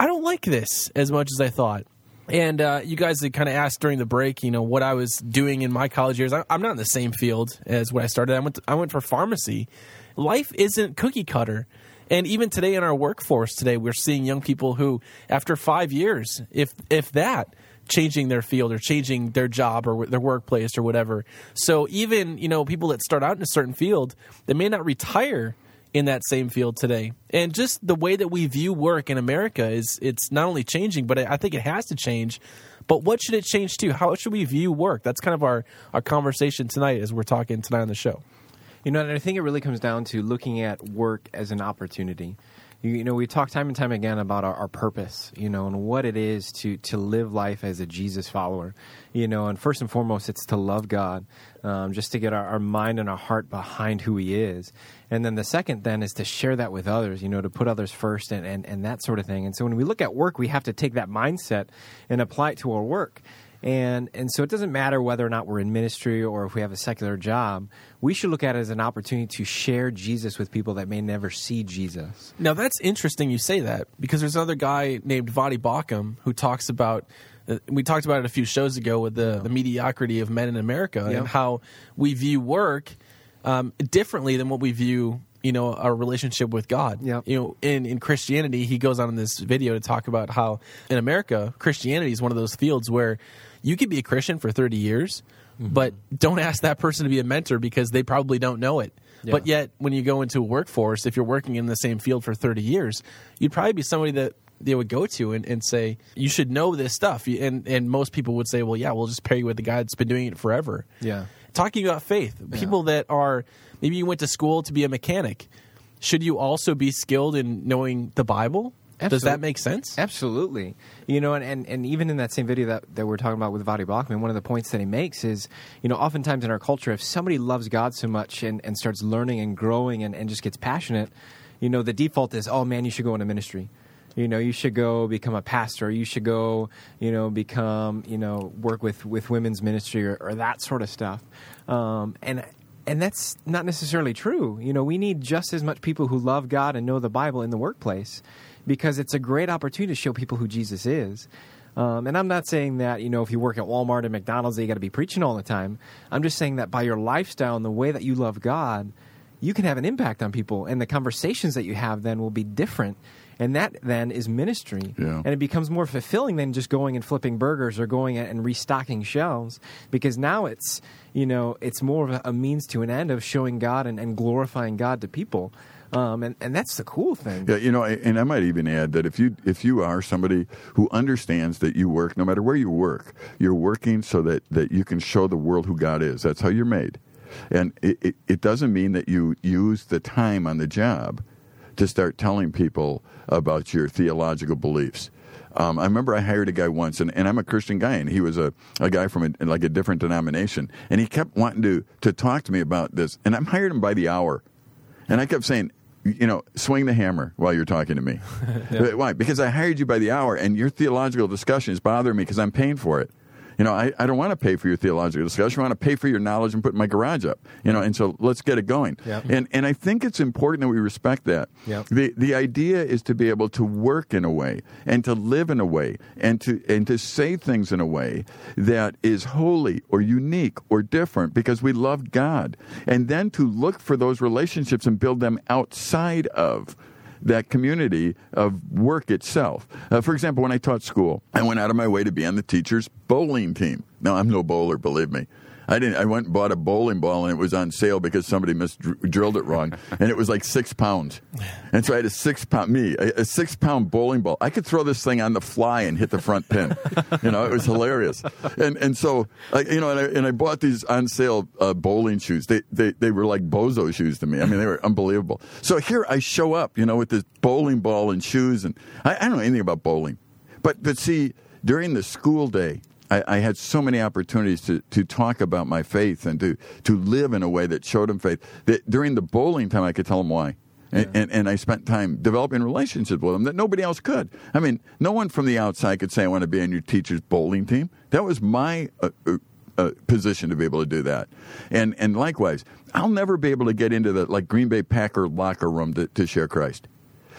I don't like this as much as I thought. And uh, you guys had kind of asked during the break, you know, what I was doing in my college years. I, am not in the same field as when I started. I went, to, I went for pharmacy. Life isn't cookie cutter. And even today in our workforce today, we're seeing young people who, after five years, if if that, changing their field or changing their job or their workplace or whatever. So even you know people that start out in a certain field, they may not retire in that same field today. And just the way that we view work in America is it's not only changing, but I think it has to change. But what should it change to? How should we view work? That's kind of our, our conversation tonight as we're talking tonight on the show. You know, and I think it really comes down to looking at work as an opportunity you, you know, we talk time and time again about our, our, purpose, you know, and what it is to to live life as a Jesus follower, you know, and first and foremost, it's to love God, um, just to get our, our, mind and our heart behind who He is, and then the second then is to share that with others, you know, to put others first and and, and that sort of thing. And so when we look at work, we have to take that mindset and apply it to our work. And and so it doesn't matter whether or not we're in ministry or if we have a secular job. We should look at it as an opportunity to share Jesus with people that may never see Jesus. Now that's interesting you say that because there's another guy named Voddie Baucham who talks about uh, we talked about it a few shows ago with the, yeah. the mediocrity of men in America yeah. and how we view work um, differently than what we view you know our relationship with God. Yeah. You know, in in Christianity, he goes on in this video to talk about how in America, Christianity is one of those fields where you could be a Christian for 30 years, mm-hmm. but don't ask that person to be a mentor because they probably don't know it. Yeah. But yet, when you go into a workforce, if you're working in the same field for 30 years, you'd probably be somebody that they would go to and, and say, you should know this stuff. And, and most people would say, well, yeah, we'll just pair you with the guy that's been doing it forever. Yeah. Talking about faith, yeah. people that are, maybe you went to school to be a mechanic. Should you also be skilled in knowing the Bible? Absolutely. Does that make sense? Absolutely. You know, and, and, and even in that same video that, that we're talking about with Voddie Baucham, one of the points that he makes is, you know, oftentimes in our culture, if somebody loves God so much and, and starts learning and growing and, and just gets passionate, you know, the default is, oh man, you should go into ministry. You know, you should go become a pastor. You should go, you know, become, you know, work with, with women's ministry or, or that sort of stuff. Um, and and that's not necessarily true. You know, we need just as much people who love God and know the Bible in the workplace because it's a great opportunity to show people who Jesus is. Um, and I'm not saying that, you know, if you work at Walmart and McDonald's, that you got to be preaching all the time. I'm just saying that by your lifestyle and the way that you love God, you can have an impact on people. And the conversations that you have then will be different. And that then is ministry. Yeah. And it becomes more fulfilling than just going and flipping burgers or going and restocking shelves because now it's, you know, it's more of a, a means to an end of showing God and, and glorifying God to people. Um, and, and that's the cool thing. Yeah, you know, and I might even add that if you if you are somebody who understands that you work, no matter where you work, you're working so that that you can show the world who God is. That's how you're made, and it, it, it doesn't mean that you use the time on the job to start telling people about your theological beliefs. Um, I remember I hired a guy once, and, and I'm a Christian guy, and he was a, a guy from a, like a different denomination, and he kept wanting to to talk to me about this, and I'm hired him by the hour, and I kept saying, you know, swing the hammer while you're talking to me. [laughs] yeah. Why? Because I hired you by the hour, and your theological discussion is bothering me because I'm paying for it. You know, I, I don't want to pay for your theological discussion. I want to pay for your knowledge and put my garage up. You know, and so let's get it going. Yep. And and I think it's important that we respect that. Yep. The the idea is to be able to work in a way and to live in a way and to and to say things in a way that is holy or unique or different because we love God. And then to look for those relationships and build them outside of that community of work itself. Uh, for example, when I taught school, I went out of my way to be on the teacher's bowling team. Now, I'm no bowler, believe me. I didn't. I went and bought a bowling ball, and it was on sale because somebody mis drilled it wrong, [laughs] and it was like six pounds. And so I had a six pound me a, a, six pound bowling ball. I could throw this thing on the fly and hit the front pin. [laughs] you know, it was hilarious. And and so uh, you know, and I, and I bought these on sale uh, bowling shoes. They, they they were like bozo shoes to me. I mean, they were [laughs] unbelievable. So here I show up, you know, with this bowling ball and shoes, and I, I don't know anything about bowling, but but see during the school day I, I, had so many opportunities to, to talk about my faith and to, to live in a way that showed them faith that during the bowling time I could tell them why. And, yeah. and, and, I spent time developing relationships with them that nobody else could. I mean, no one from the outside could say, I want to be on your teacher's bowling team. That was my uh, uh, uh, position to be able to do that. And, and likewise, I'll never be able to get into the like Green Bay Packer locker room to, to share Christ.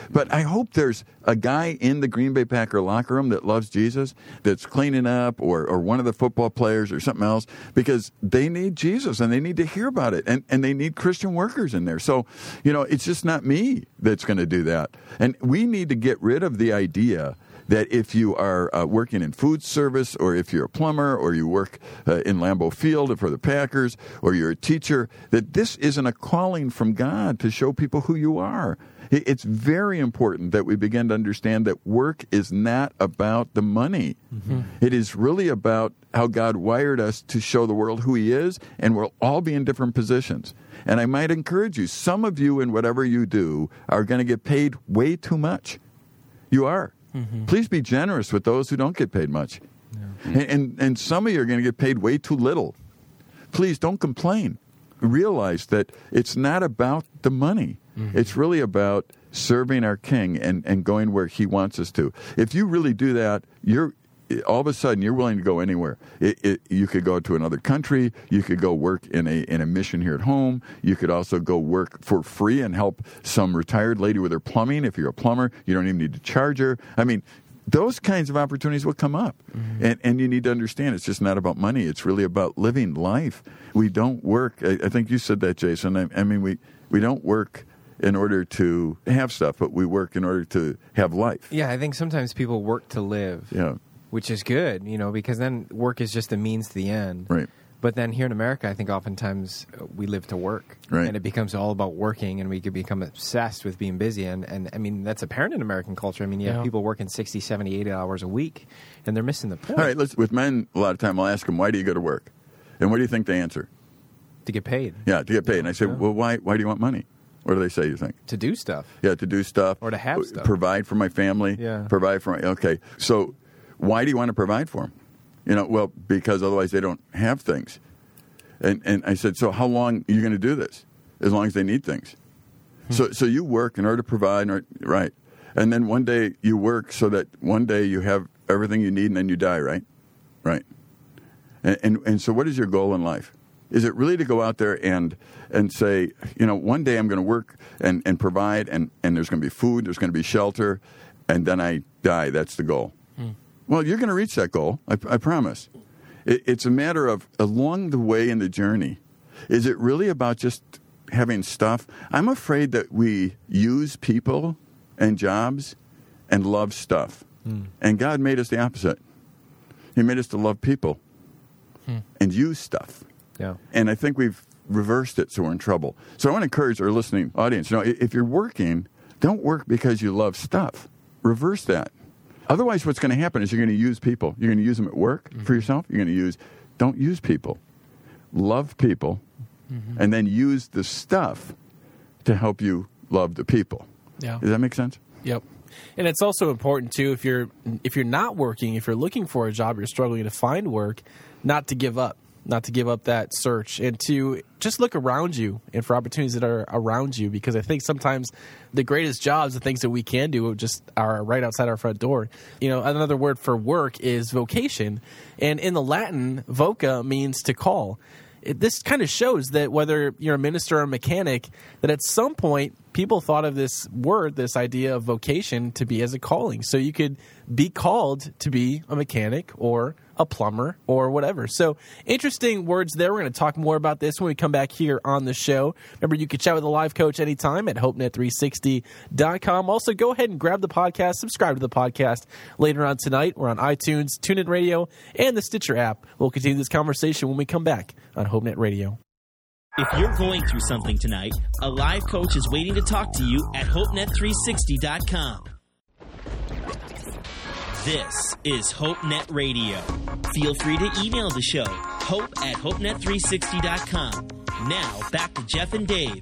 But I hope there's a guy in the Green Bay Packer locker room that loves Jesus, that's cleaning up, or, or one of the football players, or something else, because they need Jesus and they need to hear about it, and, and they need Christian workers in there. So, you know, it's just not me that's going to do that. And we need to get rid of the idea that if you are uh, working in food service or if you're a plumber or you work uh, in Lambeau Field for the Packers or you're a teacher, that this isn't a calling from God to show people who you are. It's very important that we begin to understand that work is not about the money. Mm-hmm. It is really about how God wired us to show the world who He is, and we'll all be in different positions. And I might encourage you, some of you in whatever you do are going to get paid way too much. You are. Mm-hmm. Please be generous with those who don't get paid much. Yeah. And, and, and some of you are going to get paid way too little. Please don't complain. Realize that it's not about the money. Mm-hmm. It's really about serving our King and, and going where He wants us to. If you really do that, you're all of a sudden you're willing to go anywhere. It, it, you could go to another country. You could go work in a in a mission here at home. You could also go work for free and help some retired lady with her plumbing. If you're a plumber, you don't even need to charge her. I mean, those kinds of opportunities will come up. Mm-hmm. And, and you need to understand it's just not about money. It's really about living life. We don't work. I, I think you said that, Jason. I, I mean, we, we don't work in order to have stuff, but we work in order to have life. Yeah, I think sometimes people work to live. Yeah. Which is good, you know, because then work is just a means to the end. Right. But then here in America, I think oftentimes uh, we live to work. Right. And it becomes all about working, and we could become obsessed with being busy. And, and I mean, that's apparent in American culture. I mean, you have people working 60, 70, 80 hours a week, and they're missing the point. All right, let's, with men, a lot of time I'll ask them, why do you go to work? And what do you think they answer? To get paid. Yeah, to get paid. And I say, yeah. well, why, why do you want money? What do they say? You think to do stuff? Yeah, to do stuff or to have stuff. Provide for my family. Yeah. Provide for my. Okay, so why do you want to provide for them? You know, well, because otherwise they don't have things. And and I said, so how long are you going to do this? As long as they need things. Hmm. So so you work in order to provide, right? and then one day you work so that one day you have everything you need, and then you die, right? Right. And, and, and so, what is your goal in life? Is it really to go out there and and say, you know, one day I'm going to work and, and provide, and, and there's going to be food, there's going to be shelter, and then I die. That's the goal. Hmm. Well, you're going to reach that goal. I, I promise. It, it's a matter of along the way in the journey. Is it really about just having stuff? I'm afraid that we use people and jobs and love stuff. Hmm. And God made us the opposite. He made us to love people hmm. and use stuff. Yeah. And I think we've reversed it, so we're in trouble. So I want to encourage our listening audience. You know, if you're working, don't work because you love stuff. Reverse that. Otherwise, what's going to happen is you're going to use people. You're going to use them at work for mm-hmm. yourself. You're going to use. Don't use people. Love people, mm-hmm. and then use the stuff to help you love the people. Yeah. Does that make sense? Yep. And it's also important too if you're if you're not working, if you're looking for a job, you're struggling to find work, not to give up, not to give up that search and to just look around you and for opportunities that are around you because I think sometimes the greatest jobs, the things that we can do just are right outside our front door. You know, another word for work is vocation. And in the Latin, voca means to call it, this kind of shows that whether you're a minister or a mechanic, that at some point people thought of this word, this idea of vocation, to be as a calling. So you could be called to be a mechanic or a plumber or whatever. So interesting words there. We're going to talk more about this when we come back here on the show. Remember, you can chat with a live coach anytime at hopenet360.com. Also, go ahead and grab the podcast, subscribe to the podcast later on tonight. We're on iTunes, TuneIn Radio, and the Stitcher app. We'll continue this conversation when we come back on HopeNet Radio. If you're going through something tonight, a live coach is waiting to talk to you at HopeNet360.com. This is HopeNet Radio. Feel free to email the show, hope at HopeNet360.com. Now, back to Jeff and Dave.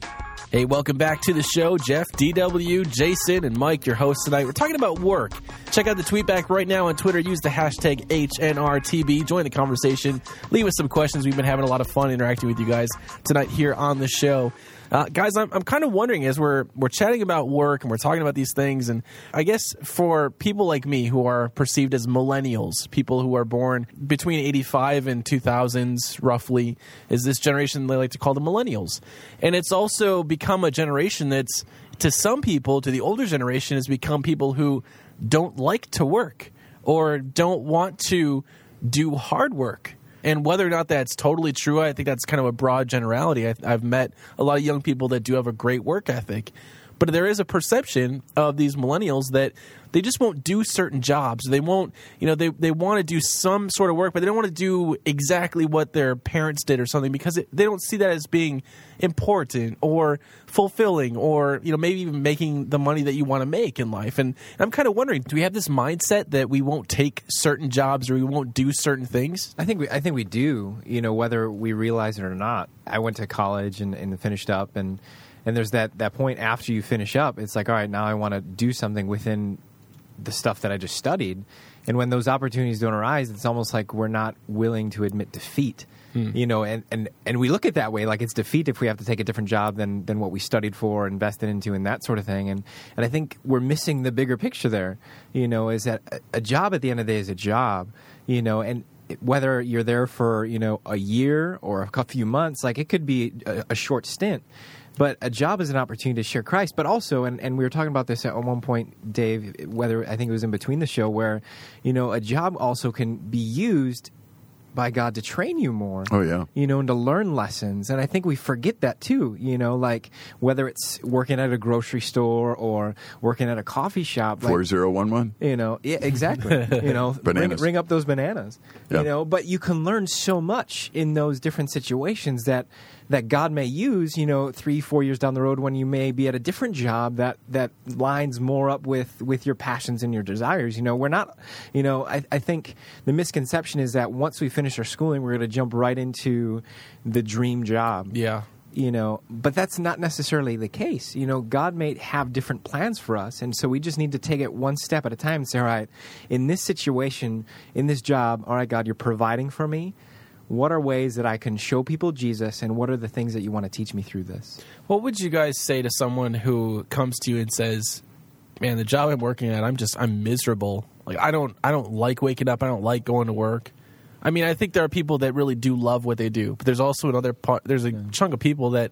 Hey, welcome back to the show. Jeff, DW, Jason, and Mike, your hosts tonight. We're talking about work. Check out the tweet back right now on Twitter. Use the hashtag HNRTB. Join the conversation. Leave us some questions. We've been having a lot of fun interacting with you guys tonight here on the show. Uh, guys, I'm, I'm kind of wondering as we're we're chatting about work and we're talking about these things, and I guess for people like me who are perceived as millennials, people who are born between 85 and 2000s, roughly, is this generation they like to call the millennials, and it's also become a generation that's to some people, to the older generation, has become people who don't like to work or don't want to do hard work. And whether or not that's totally true, I think that's kind of a broad generality. I, I've met a lot of young people that do have a great work ethic, but there is a perception of these millennials that they just won't do certain jobs. They won't, you know, they, they want to do some sort of work, but they don't want to do exactly what their parents did or something because it, they don't see that as being important or fulfilling or, you know, maybe even making the money that you want to make in life. And I'm kind of wondering, do we have this mindset that we won't take certain jobs or we won't do certain things? I think we, I think we do. You know, whether we realize it or not. I went to college and, and finished up, and and there's that that point after you finish up. It's like, all right, now I want to do something within the stuff that I just studied. And when those opportunities don't arise, it's almost like we're not willing to admit defeat. Hmm. You know, and, and, and we look at that way, like it's defeat if we have to take a different job than, than what we studied for, invested into, and that sort of thing. And and I think we're missing the bigger picture there. You know, is that a, a job at the end of the day is a job. You know, and whether you're there for you know a year or a few months, like it could be a, a short stint. But a job is an opportunity to share Christ, but also, and, and we were talking about this at one point, Dave, whether I think it was in between the show, where, you know, a job also can be used by God to train you more. Oh, yeah. You know, and to learn lessons. And I think we forget that too, you know, like whether it's working at a grocery store or working at a coffee shop. like- 4011? you know, yeah, exactly. [laughs] you know, ring, Bananas. ring up those bananas. Yeah. You know, but you can learn so much in those different situations that that God may use. You know, three, four years down the road when you may be at a different job that that lines more up with with your passions and your desires. You know, we're not. You know, I, I think the misconception is that once we finish our schooling, we're going to jump right into the dream job Yeah. you know but that's not necessarily the case you know god may have different plans for us and so we just need to take it one step at a time and say all right in this situation in this job all right god you're providing for me what are ways that i can show people jesus and what are the things that you want to teach me through this What would you guys say to someone who comes to you and says, man, the job I'm working at, I'm just I'm miserable. Like I don't I don't like waking up. I don't like going to work. I mean, I think there are people that really do love what they do, but there's also another part. There's a chunk of people that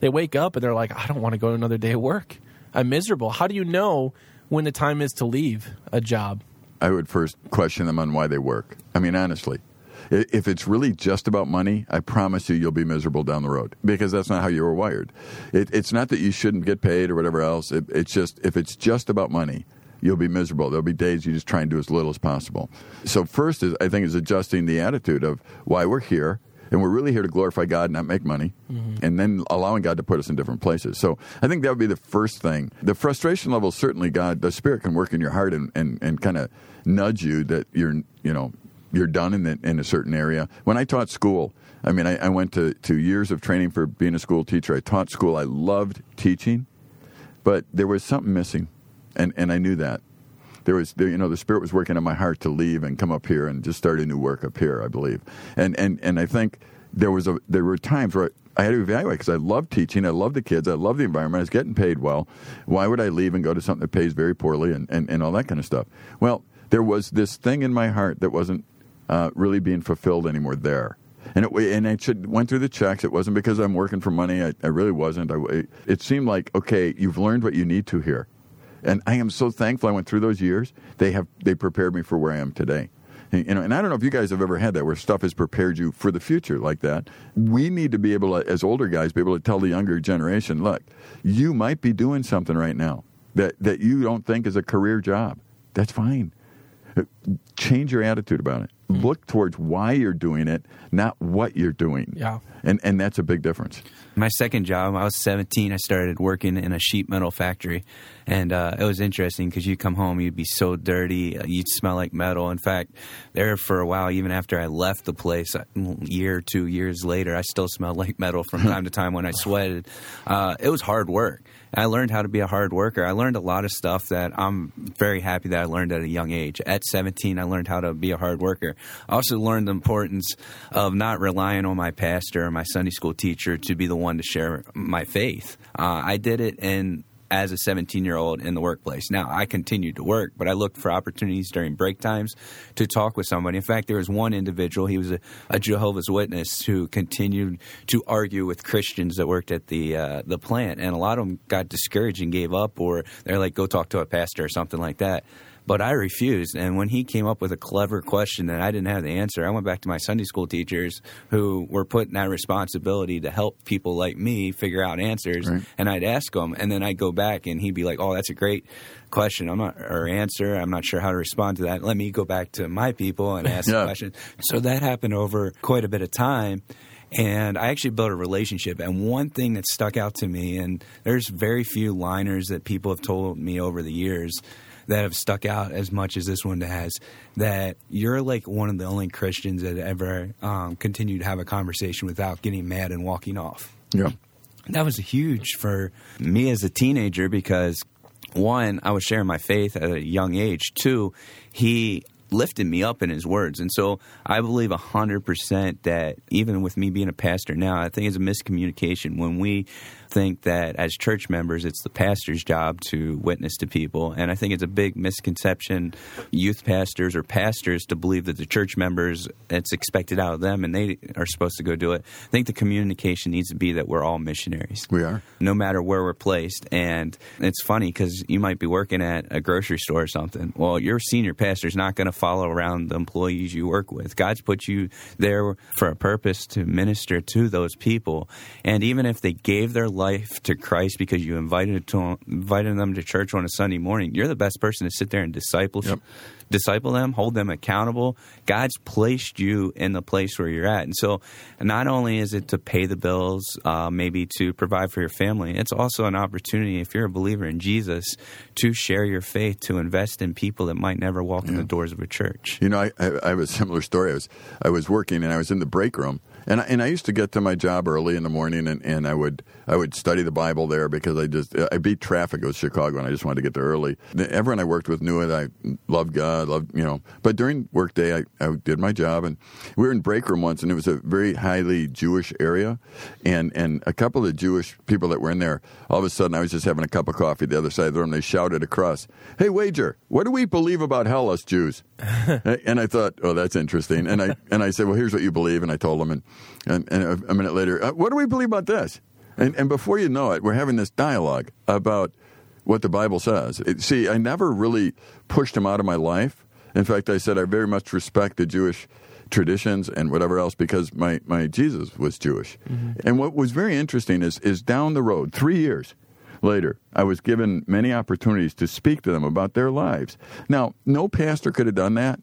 they wake up and they're like, I don't want to go to another day of work. I'm miserable. How do you know when the time is to leave a job? I would first question them on why they work. I mean, honestly, I- if it's really just about money, I promise you, you'll be miserable down the road because that's not how you were wired. It, it's not that you shouldn't get paid or whatever else. It, it's just if it's just about money, you'll be miserable. There'll be days you just try and do as little as possible. So first is I think is adjusting the attitude of why we're here. And we're really here to glorify God, not make money, mm-hmm. and then allowing God to put us in different places. So I think that would be the first thing. The frustration level, certainly, God, the Spirit can work in your heart and, and, and kind of nudge you that you're, you know, you're done in, the, in a certain area. When I taught school, I mean, I, I went to, to years of training for being a school teacher. I taught school. I loved teaching, but there was something missing, and, and I knew that. There was, you know, the Spirit was working in my heart to leave and come up here and just start a new work up here. I believe, and and and I think there was a there were times where I had to evaluate because I love teaching, I love the kids, I love the environment, I was getting paid well. Why would I leave and go to something that pays very poorly and, and, and all that kind of stuff? Well, there was this thing in my heart that wasn't uh, really being fulfilled anymore there. And it, and I should, went through the checks. It wasn't because I'm working for money. I, I really wasn't. I, it seemed like, okay, you've learned what you need to here. And I am so thankful I went through those years. They have they prepared me for where I am today. And, you know, and I don't know if you guys have ever had that where stuff has prepared you for the future like that. We need to be able to, as older guys, be able to tell the younger generation, look, you might be doing something right now that, that you don't think is a career job. That's fine. Change your attitude about it. Hmm. Look towards why you're doing it, not what you're doing. Yeah. And and that's a big difference. My second job, I was 17. I started working in a sheet metal factory, and uh, it was interesting because you come home, you'd be so dirty, uh, you'd smell like metal. In fact, there for a while, even after I left the place, a year, two years later, I still smelled [laughs] like metal from [laughs] time to time when I sweated. Uh, it was hard work. I learned how to be a hard worker. I learned a lot of stuff that I'm very happy that I learned at a young age. At 17, I learned how to be a hard worker. I also learned the importance of not relying on my pastor or my Sunday school teacher to be the one to share my faith. Uh, I did it in as a 17 year old in the workplace. Now, I continued to work, but I looked for opportunities during break times to talk with somebody. In fact, there was one individual, he was a, a Jehovah's Witness, who continued to argue with Christians that worked at the, uh, the plant. And a lot of them got discouraged and gave up, or they're like, go talk to a pastor or something like that. But I refused. And when he came up with a clever question that I didn't have the answer, I went back to my Sunday school teachers who were put in that responsibility to help people like me figure out answers. Right. And I'd ask them, and then I'd go back and he'd be like, oh, that's a great question. I'm not, or answer. I'm not sure how to respond to that. Let me go back to my people and ask the Yeah. question. So that happened over quite a bit of time. And I actually built a relationship. And one thing that stuck out to me, and there's very few liners that people have told me over the years that have stuck out as much as this one has, that you're like one of the only Christians that ever um, continued to have a conversation without getting mad and walking off. Yeah. That was huge for me as a teenager because one, I was sharing my faith at a young age. Two, he lifted me up in his words. And so I believe 100% that even with me being a pastor now, I think it's a miscommunication when we think that as church members, it's the pastor's job to witness to people. And I think it's a big misconception, youth pastors or pastors, to believe that the church members, it's expected out of them and they are supposed to go do it. I think the communication needs to be that we're all missionaries We are. no matter where we're placed. And it's funny because you might be working at a grocery store or something. Well, your senior pastor's not going to follow around the employees you work with. God's put you there for a purpose to minister to those people. And even if they gave their life to Christ because you invited to invited them to church on a Sunday morning, you're the best person to sit there and disciple Yep. disciple them, hold them accountable. God's placed you in the place where you're at. And so not only is it to pay the bills, uh, maybe to provide for your family, it's also an opportunity, if you're a believer in Jesus, to share your faith, to invest in people that might never walk in the doors of a church. You know, I, I, I have a similar story. I was I was working and I was in the break room, And I, and I used to get to my job early in the morning, and, and I would I would study the Bible there because I just I beat traffic. with Chicago, and I just wanted to get there early. Everyone I worked with knew it. I loved God, loved you know. But during workday, I, I did my job, and we were in break room once, and it was a very highly Jewish area, and and a couple of the Jewish people that were in there, all of a sudden, I was just having a cup of coffee the other side of the room. They shouted across, "Hey, wager, what do we believe about hell, us Jews?" [laughs] and I thought, oh, that's interesting. And I and I said, well, here's what you believe, and I told them, and and, and a minute later, uh, what do we believe about this? And, and before you know it, we're having this dialogue about what the Bible says. It, see, I never really pushed him out of my life. In fact, I said I very much respect the Jewish traditions and whatever else because my, my Jesus was Jewish. Mm-hmm. And what was very interesting is, is down the road, three years later, I was given many opportunities to speak to them about their lives. Now, no pastor could have done that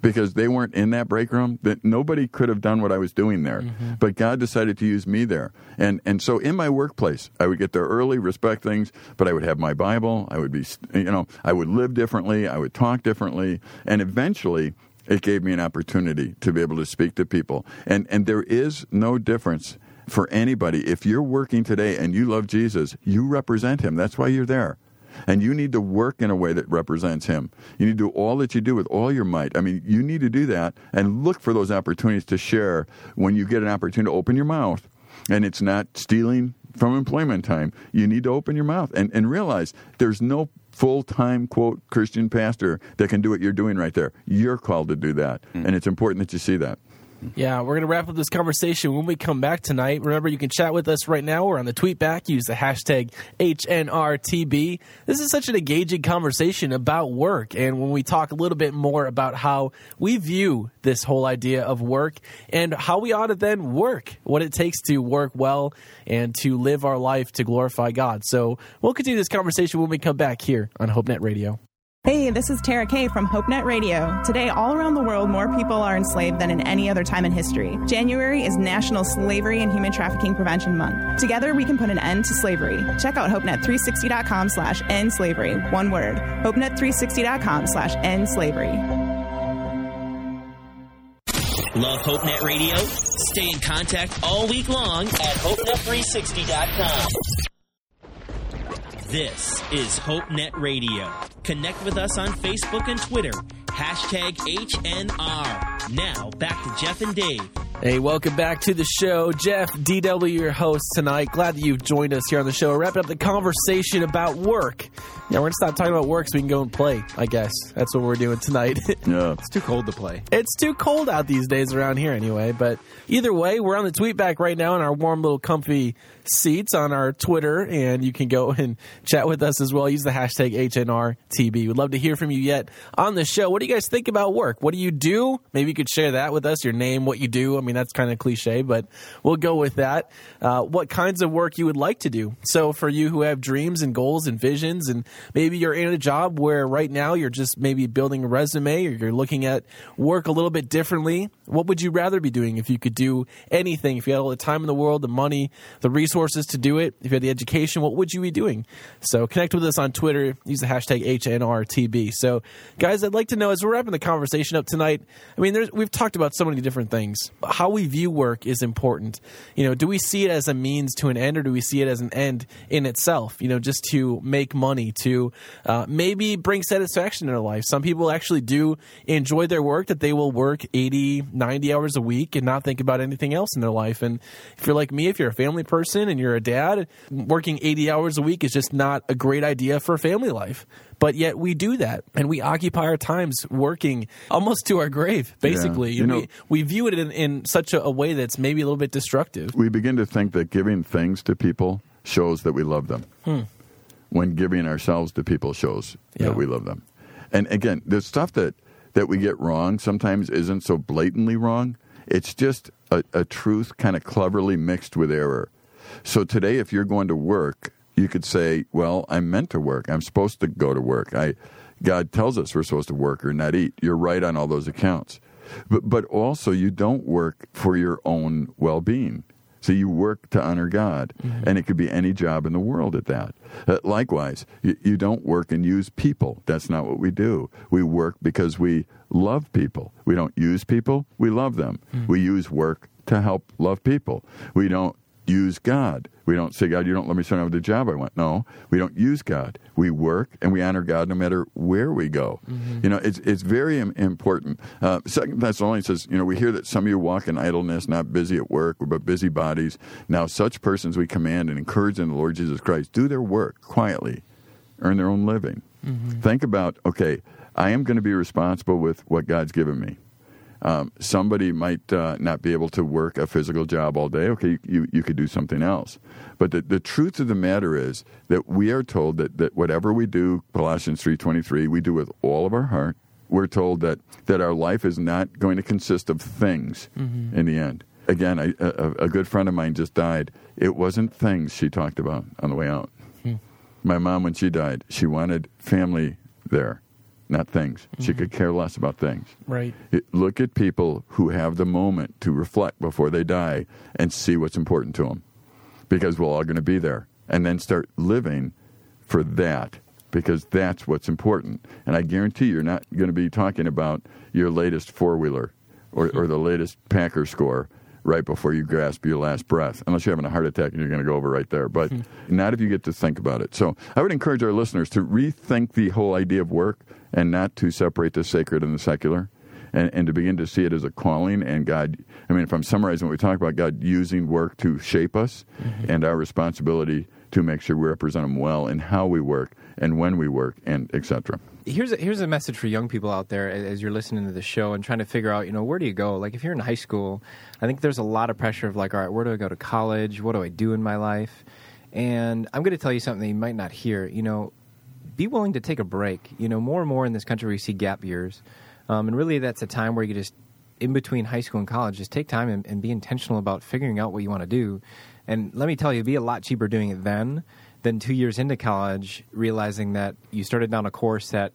because they weren't in that break room that nobody could have done what I was doing there. Mm-hmm. But God decided to use me there. And and so in my workplace, I would get there early, respect things, but I would have my Bible, I would be you know, I would live differently, I would talk differently, and eventually it gave me an opportunity to be able to speak to people. And and there is no difference for anybody. If you're working today and you love Jesus, you represent him. That's why you're there. And you need to work in a way that represents Him. You need to do all that you do with all your might. I mean, you need to do that and look for those opportunities to share when you get an opportunity to open your mouth. And it's not stealing from employment time. You need to open your mouth and, and realize there's no full time, quote, Christian pastor that can do what you're doing right there. You're called to do that. Mm. And it's important that you see that. Yeah, we're going to wrap up this conversation when we come back tonight. Remember, you can chat with us right now. We're on the tweet back. Use the hashtag HNRTB. This is such an engaging conversation about work. And when we talk a little bit more about how we view this whole idea of work and how we ought to then work, what it takes to work well and to live our life to glorify God. So we'll continue this conversation when we come back here on HopeNet Radio. Hey, this is Tara Kay from HopeNet Radio. Today, all around the world, more people are enslaved than in any other time in history. January is National Slavery and Human Trafficking Prevention Month. Together, we can put an end to slavery. Check out HopeNet360.com slash end slavery. One word. HopeNet360.com slash end slavery. Love HopeNet Radio? Stay in contact all week long at HopeNet360.com. This is HopeNet Radio. Connect with us on Facebook and Twitter. Hashtag HNR. Now, back to Jeff and Dave. Hey, welcome back to the show. Jeff, DW, your host tonight. Glad that you've joined us here on the show. We're wrapping up the conversation about work. Yeah, we're going to stop talking about work so we can go and play, I guess. That's what we're doing tonight. [laughs] yeah. It's too cold to play. It's too cold out these days around here anyway. But either way, we're on the tweet back right now in our warm little comfy seats on our Twitter, and you can go and chat with us as well. Use the hashtag HNRTB. We'd love to hear from you yet on the show. What do you guys think about work? What do you do? Maybe you could share that with us, your name, what you do. I mean, that's kind of cliche, but we'll go with that. Uh, what kinds of work you would like to do. So for you who have dreams and goals and visions, and maybe you're in a job where right now you're just maybe building a resume or you're looking at work a little bit differently, what would you rather be doing if you could do anything? If you had all the time in the world, the money, the resources to do it, if you had the education, what would you be doing? So connect with us on Twitter. Use the hashtag HNRTB. So, guys, I'd like to know as we're wrapping the conversation up tonight. I mean, we've talked about so many different things. How we view work is important. You know, do we see it as a means to an end, or do we see it as an end in itself? You know, just to make money, to uh, maybe bring satisfaction in their life. Some people actually do enjoy their work that they will work 80, 90 hours a week and not think about anything else in their life. And if you're like me, if you're a family person and you're a dad, working 80 hours a week is just not a great idea for family life. But yet we do that and we occupy our times working almost to our grave, basically. Yeah. You know, we, we view it in, in such a, a way that's maybe a little bit destructive. We begin to think that giving things to people shows that we love them. Hmm. When giving ourselves to people shows yeah. that we love them. And again, the stuff that, that we get wrong sometimes isn't so blatantly wrong. It's just a, a truth kind of cleverly mixed with error. So today, if you're going to work you could say, well, I'm meant to work. I'm supposed to go to work. I, God tells us we're supposed to work or not eat. You're right on all those accounts. But, but also, you don't work for your own well being. So you work to honor God, mm-hmm. and it could be any job in the world at that. Uh, likewise, you, you, don't work and use people. That's not what we do. We work because we love people. We don't use people, we love them. Mm-hmm. We use work to help love people. We don't use God. We don't say, God, you don't let me start up with the job I want. No, we don't use God. We work and we honor God no matter where we go. Mm-hmm. You know, it's it's very important. Uh, Second Thessalonians says, you know, we hear that some of you walk in idleness, not busy at work, but busy bodies. Now, such persons we command and encourage in the Lord Jesus Christ do their work quietly, earn their own living. Mm-hmm. Think about, okay, I am going to be responsible with what God's given me. Um, somebody might uh, not be able to work a physical job all day. Okay, you, you could do something else. But the, the truth of the matter is that we are told that, that whatever we do, Colossians 3.23, we do with all of our heart. We're told that, that our life is not going to consist of things mm-hmm. in the end. Again, I, a, a, good friend of mine just died. It wasn't things she talked about on the way out. Hmm. My mom, when she died, she wanted family there not things. Mm-hmm. She could care less about things. Right. It, look at people who have the moment to reflect before they die and see what's important to them, because we're all going to be there, and then start living for that because that's what's important. And I guarantee you're not going to be talking about your latest four wheeler or, or the latest Packer score right before you grasp your last breath, unless you're having a heart attack and you're going to go over right there. But hmm. not if you get to think about it. So I would encourage our listeners to rethink the whole idea of work and not to separate the sacred and the secular. And, and to begin to see it as a calling and God, I mean, if I'm summarizing what we talk about, God using work to shape us mm-hmm. and our responsibility to make sure we represent Him well in how we work and when we work and etc here's a, here's a message for young people out there as you're listening to the show and trying to figure out, you know, where do you go? Like if you're in high school, I think there's a lot of pressure of like, all right, where do I go to college? What do I do in my life? And I'm going to tell you something that you might not hear. You know, be willing to take a break. You know, more and more in this country we see gap years, um, and really that's a time where you just in between high school and college, just take time and, and be intentional about figuring out what you want to do. And let me tell you, it'd be a lot cheaper doing it then than two years into college, realizing that you started down a course that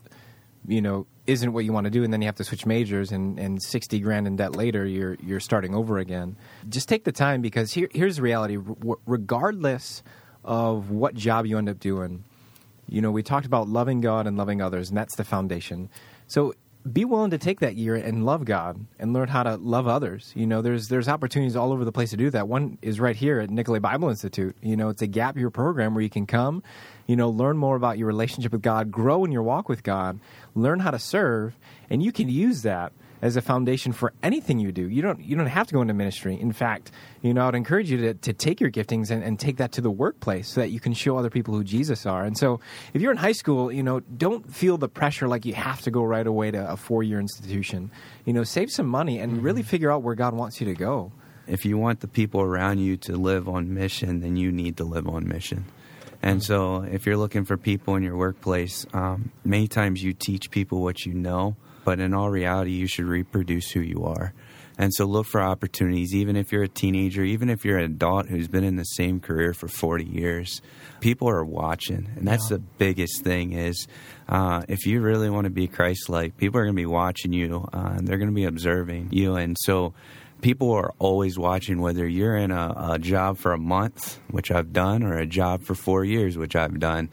you know isn't what you want to do, and then you have to switch majors, and, and sixty grand in debt later, you're you're starting over again. Just take the time because here, here's the reality: regardless of what job you end up doing, you know we talked about loving God and loving others, and that's the foundation. So be willing to take that year and love God and learn how to love others. You know, there's there's opportunities all over the place to do that. One is right here at Nicolet Bible Institute. You know, it's a gap year program where you can come, you know, learn more about your relationship with God, grow in your walk with God, learn how to serve, and you can use that as a foundation for anything you do. You don't you don't have to go into ministry. In fact, you know, I'd encourage you to, to take your giftings and, and take that to the workplace so that you can show other people who Jesus are. And so if you're in high school, you know, don't feel the pressure like you have to go right away to a four year institution. You know, save some money and mm-hmm. really figure out where God wants you to go. If you want the people around you to live on mission, then you need to live on mission. And mm-hmm. so, if you're looking for people in your workplace, um, many times you teach people what you know, but in all reality, you should reproduce who you are. And so look for opportunities, even if you're a teenager, even if you're an adult who's been in the same career for 40 years. People are watching, and that's yeah. the biggest thing. Is uh, if you really want to be Christ-like, people are going to be watching you, uh, and they're going to be observing you. And so, people are always watching whether you're in a, a job for a month, which I've done, or a job for four years, which I've done.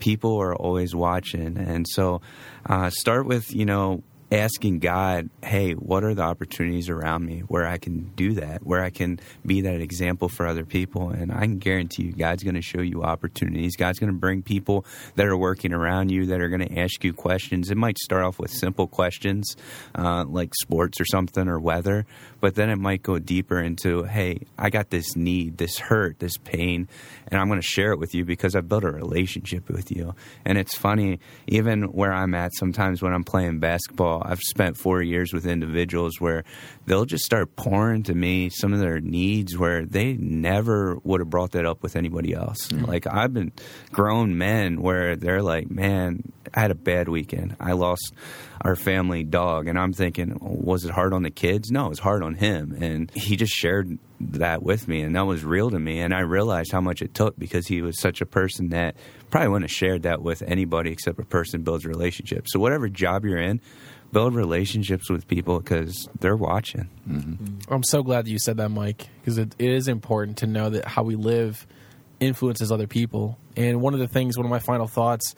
People are always watching, and so uh, start with you know asking God, hey, what are the opportunities around me where I can do that, where I can be that example for other people? And I can guarantee you, God's going to show you opportunities. God's going to bring people that are working around you that are going to ask you questions. It might start off with simple questions uh, like sports or something or weather, but then it might go deeper into, hey, I got this need, this hurt, this pain, and I'm going to share it with you because I've built a relationship with you. And it's funny, even where I'm at sometimes when I'm playing basketball, I've spent four years with individuals where they'll just start pouring to me some of their needs where they never would have brought that up with anybody else. Mm-hmm. Like I've been grown men where they're like, man, I had a bad weekend. I lost our family dog. And I'm thinking, was it hard on the kids? No, it was hard on him. And he just shared that with me, and that was real to me. And I realized how much it took because he was such a person that probably wouldn't have shared that with anybody except a person builds relationships. So, whatever job you're in, build relationships with people because they're watching. Mm-hmm. I'm so glad that you said that, Mike, because it, it is important to know that how we live influences other people. And one of the things, one of my final thoughts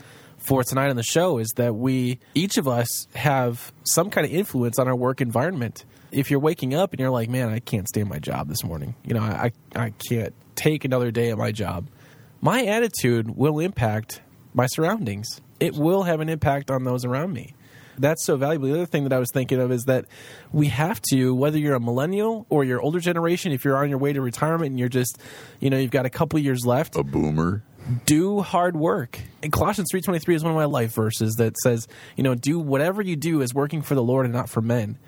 for tonight on the show is that we, each of us, have some kind of influence on our work environment. If you're waking up and you're like, man, I can't stay in my job this morning, you know, I, I can't take another day at my job, my attitude will impact my surroundings. It will have an impact on those around me. That's so valuable. The other thing that I was thinking of is that we have to, whether you're a millennial or your older generation, if you're on your way to retirement and you're just, you know, you've got a couple years left, A boomer. Do hard work. And Colossians 3:23 is one of my life verses that says, you know, do whatever you do is working for the Lord and not for men.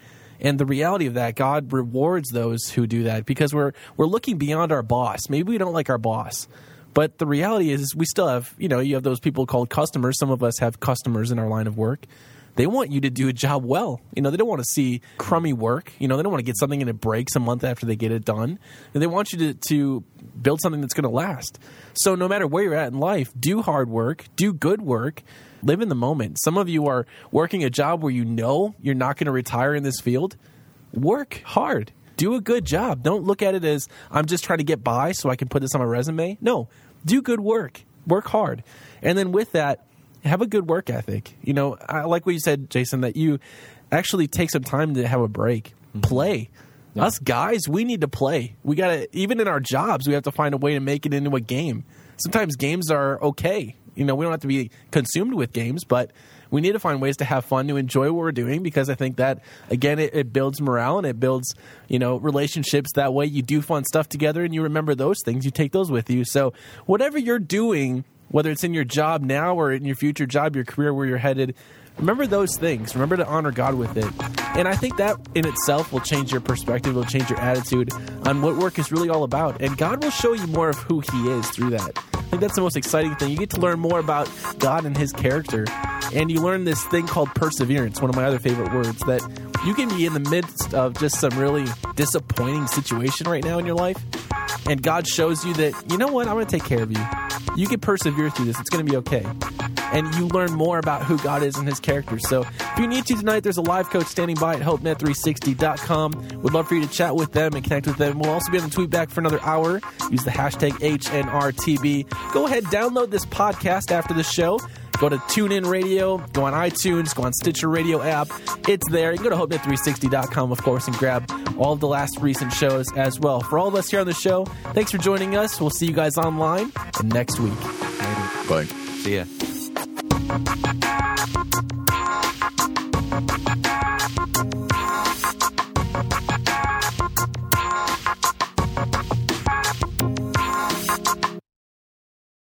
And the reality of that, God rewards those who do that because we're we're looking beyond our boss. Maybe we don't like our boss. But the reality is we still have, you know, you have those people called customers. Some of us have customers in our line of work. They want you to do a job well. You know, they don't want to see crummy work. You know, they don't want to get something and it breaks a month after they get it done. And they want you to, to build something that's going to last. So no matter where you're at in life, do hard work, do good work, live in the moment. Some of you are working a job where you know you're not going to retire in this field. Work hard. Do a good job. Don't look at it as I'm just trying to get by so I can put this on my resume. No, do good work. Work hard. And then with that, have a good work ethic. You know, I like what you said, Jason, that you actually take some time to have a break. Mm-hmm. Play. Us guys, we need to play. We got to, even in our jobs, we have to find a way to make it into a game. Sometimes games are okay. You know, we don't have to be consumed with games, but we need to find ways to have fun, to enjoy what we're doing, because I think that, again, it, it builds morale and it builds, you know, relationships. That way you do fun stuff together and you remember those things, you take those with you. So, whatever you're doing, whether it's in your job now or in your future job, your career, where you're headed, remember those things. Remember to honor God with it. And I think that in itself will change your perspective, will change your attitude on what work is really all about. And God will show you more of who He is through that. I think that's the most exciting thing. You get to learn more about God and His character. And you learn this thing called perseverance, one of my other favorite words, that you can be in the midst of just some really disappointing situation right now in your life. And God shows you that, you know what, I'm going to take care of you. You can persevere through this. It's going to be okay and you learn more about who God is and his character. So if you need to tonight, there's a live coach standing by at HopeNet360.com. Would love for you to chat with them and connect with them. We'll also be on the tweet back for another hour. Use the hashtag HNRTB. Go ahead, download this podcast after the show. Go to TuneIn Radio, go on iTunes, go on Stitcher Radio app. It's there. You can go to HopeNet360.com, of course, and grab all of the last recent shows as well. For all of us here on the show, thanks for joining us. We'll see you guys online and next week. Bye. See ya.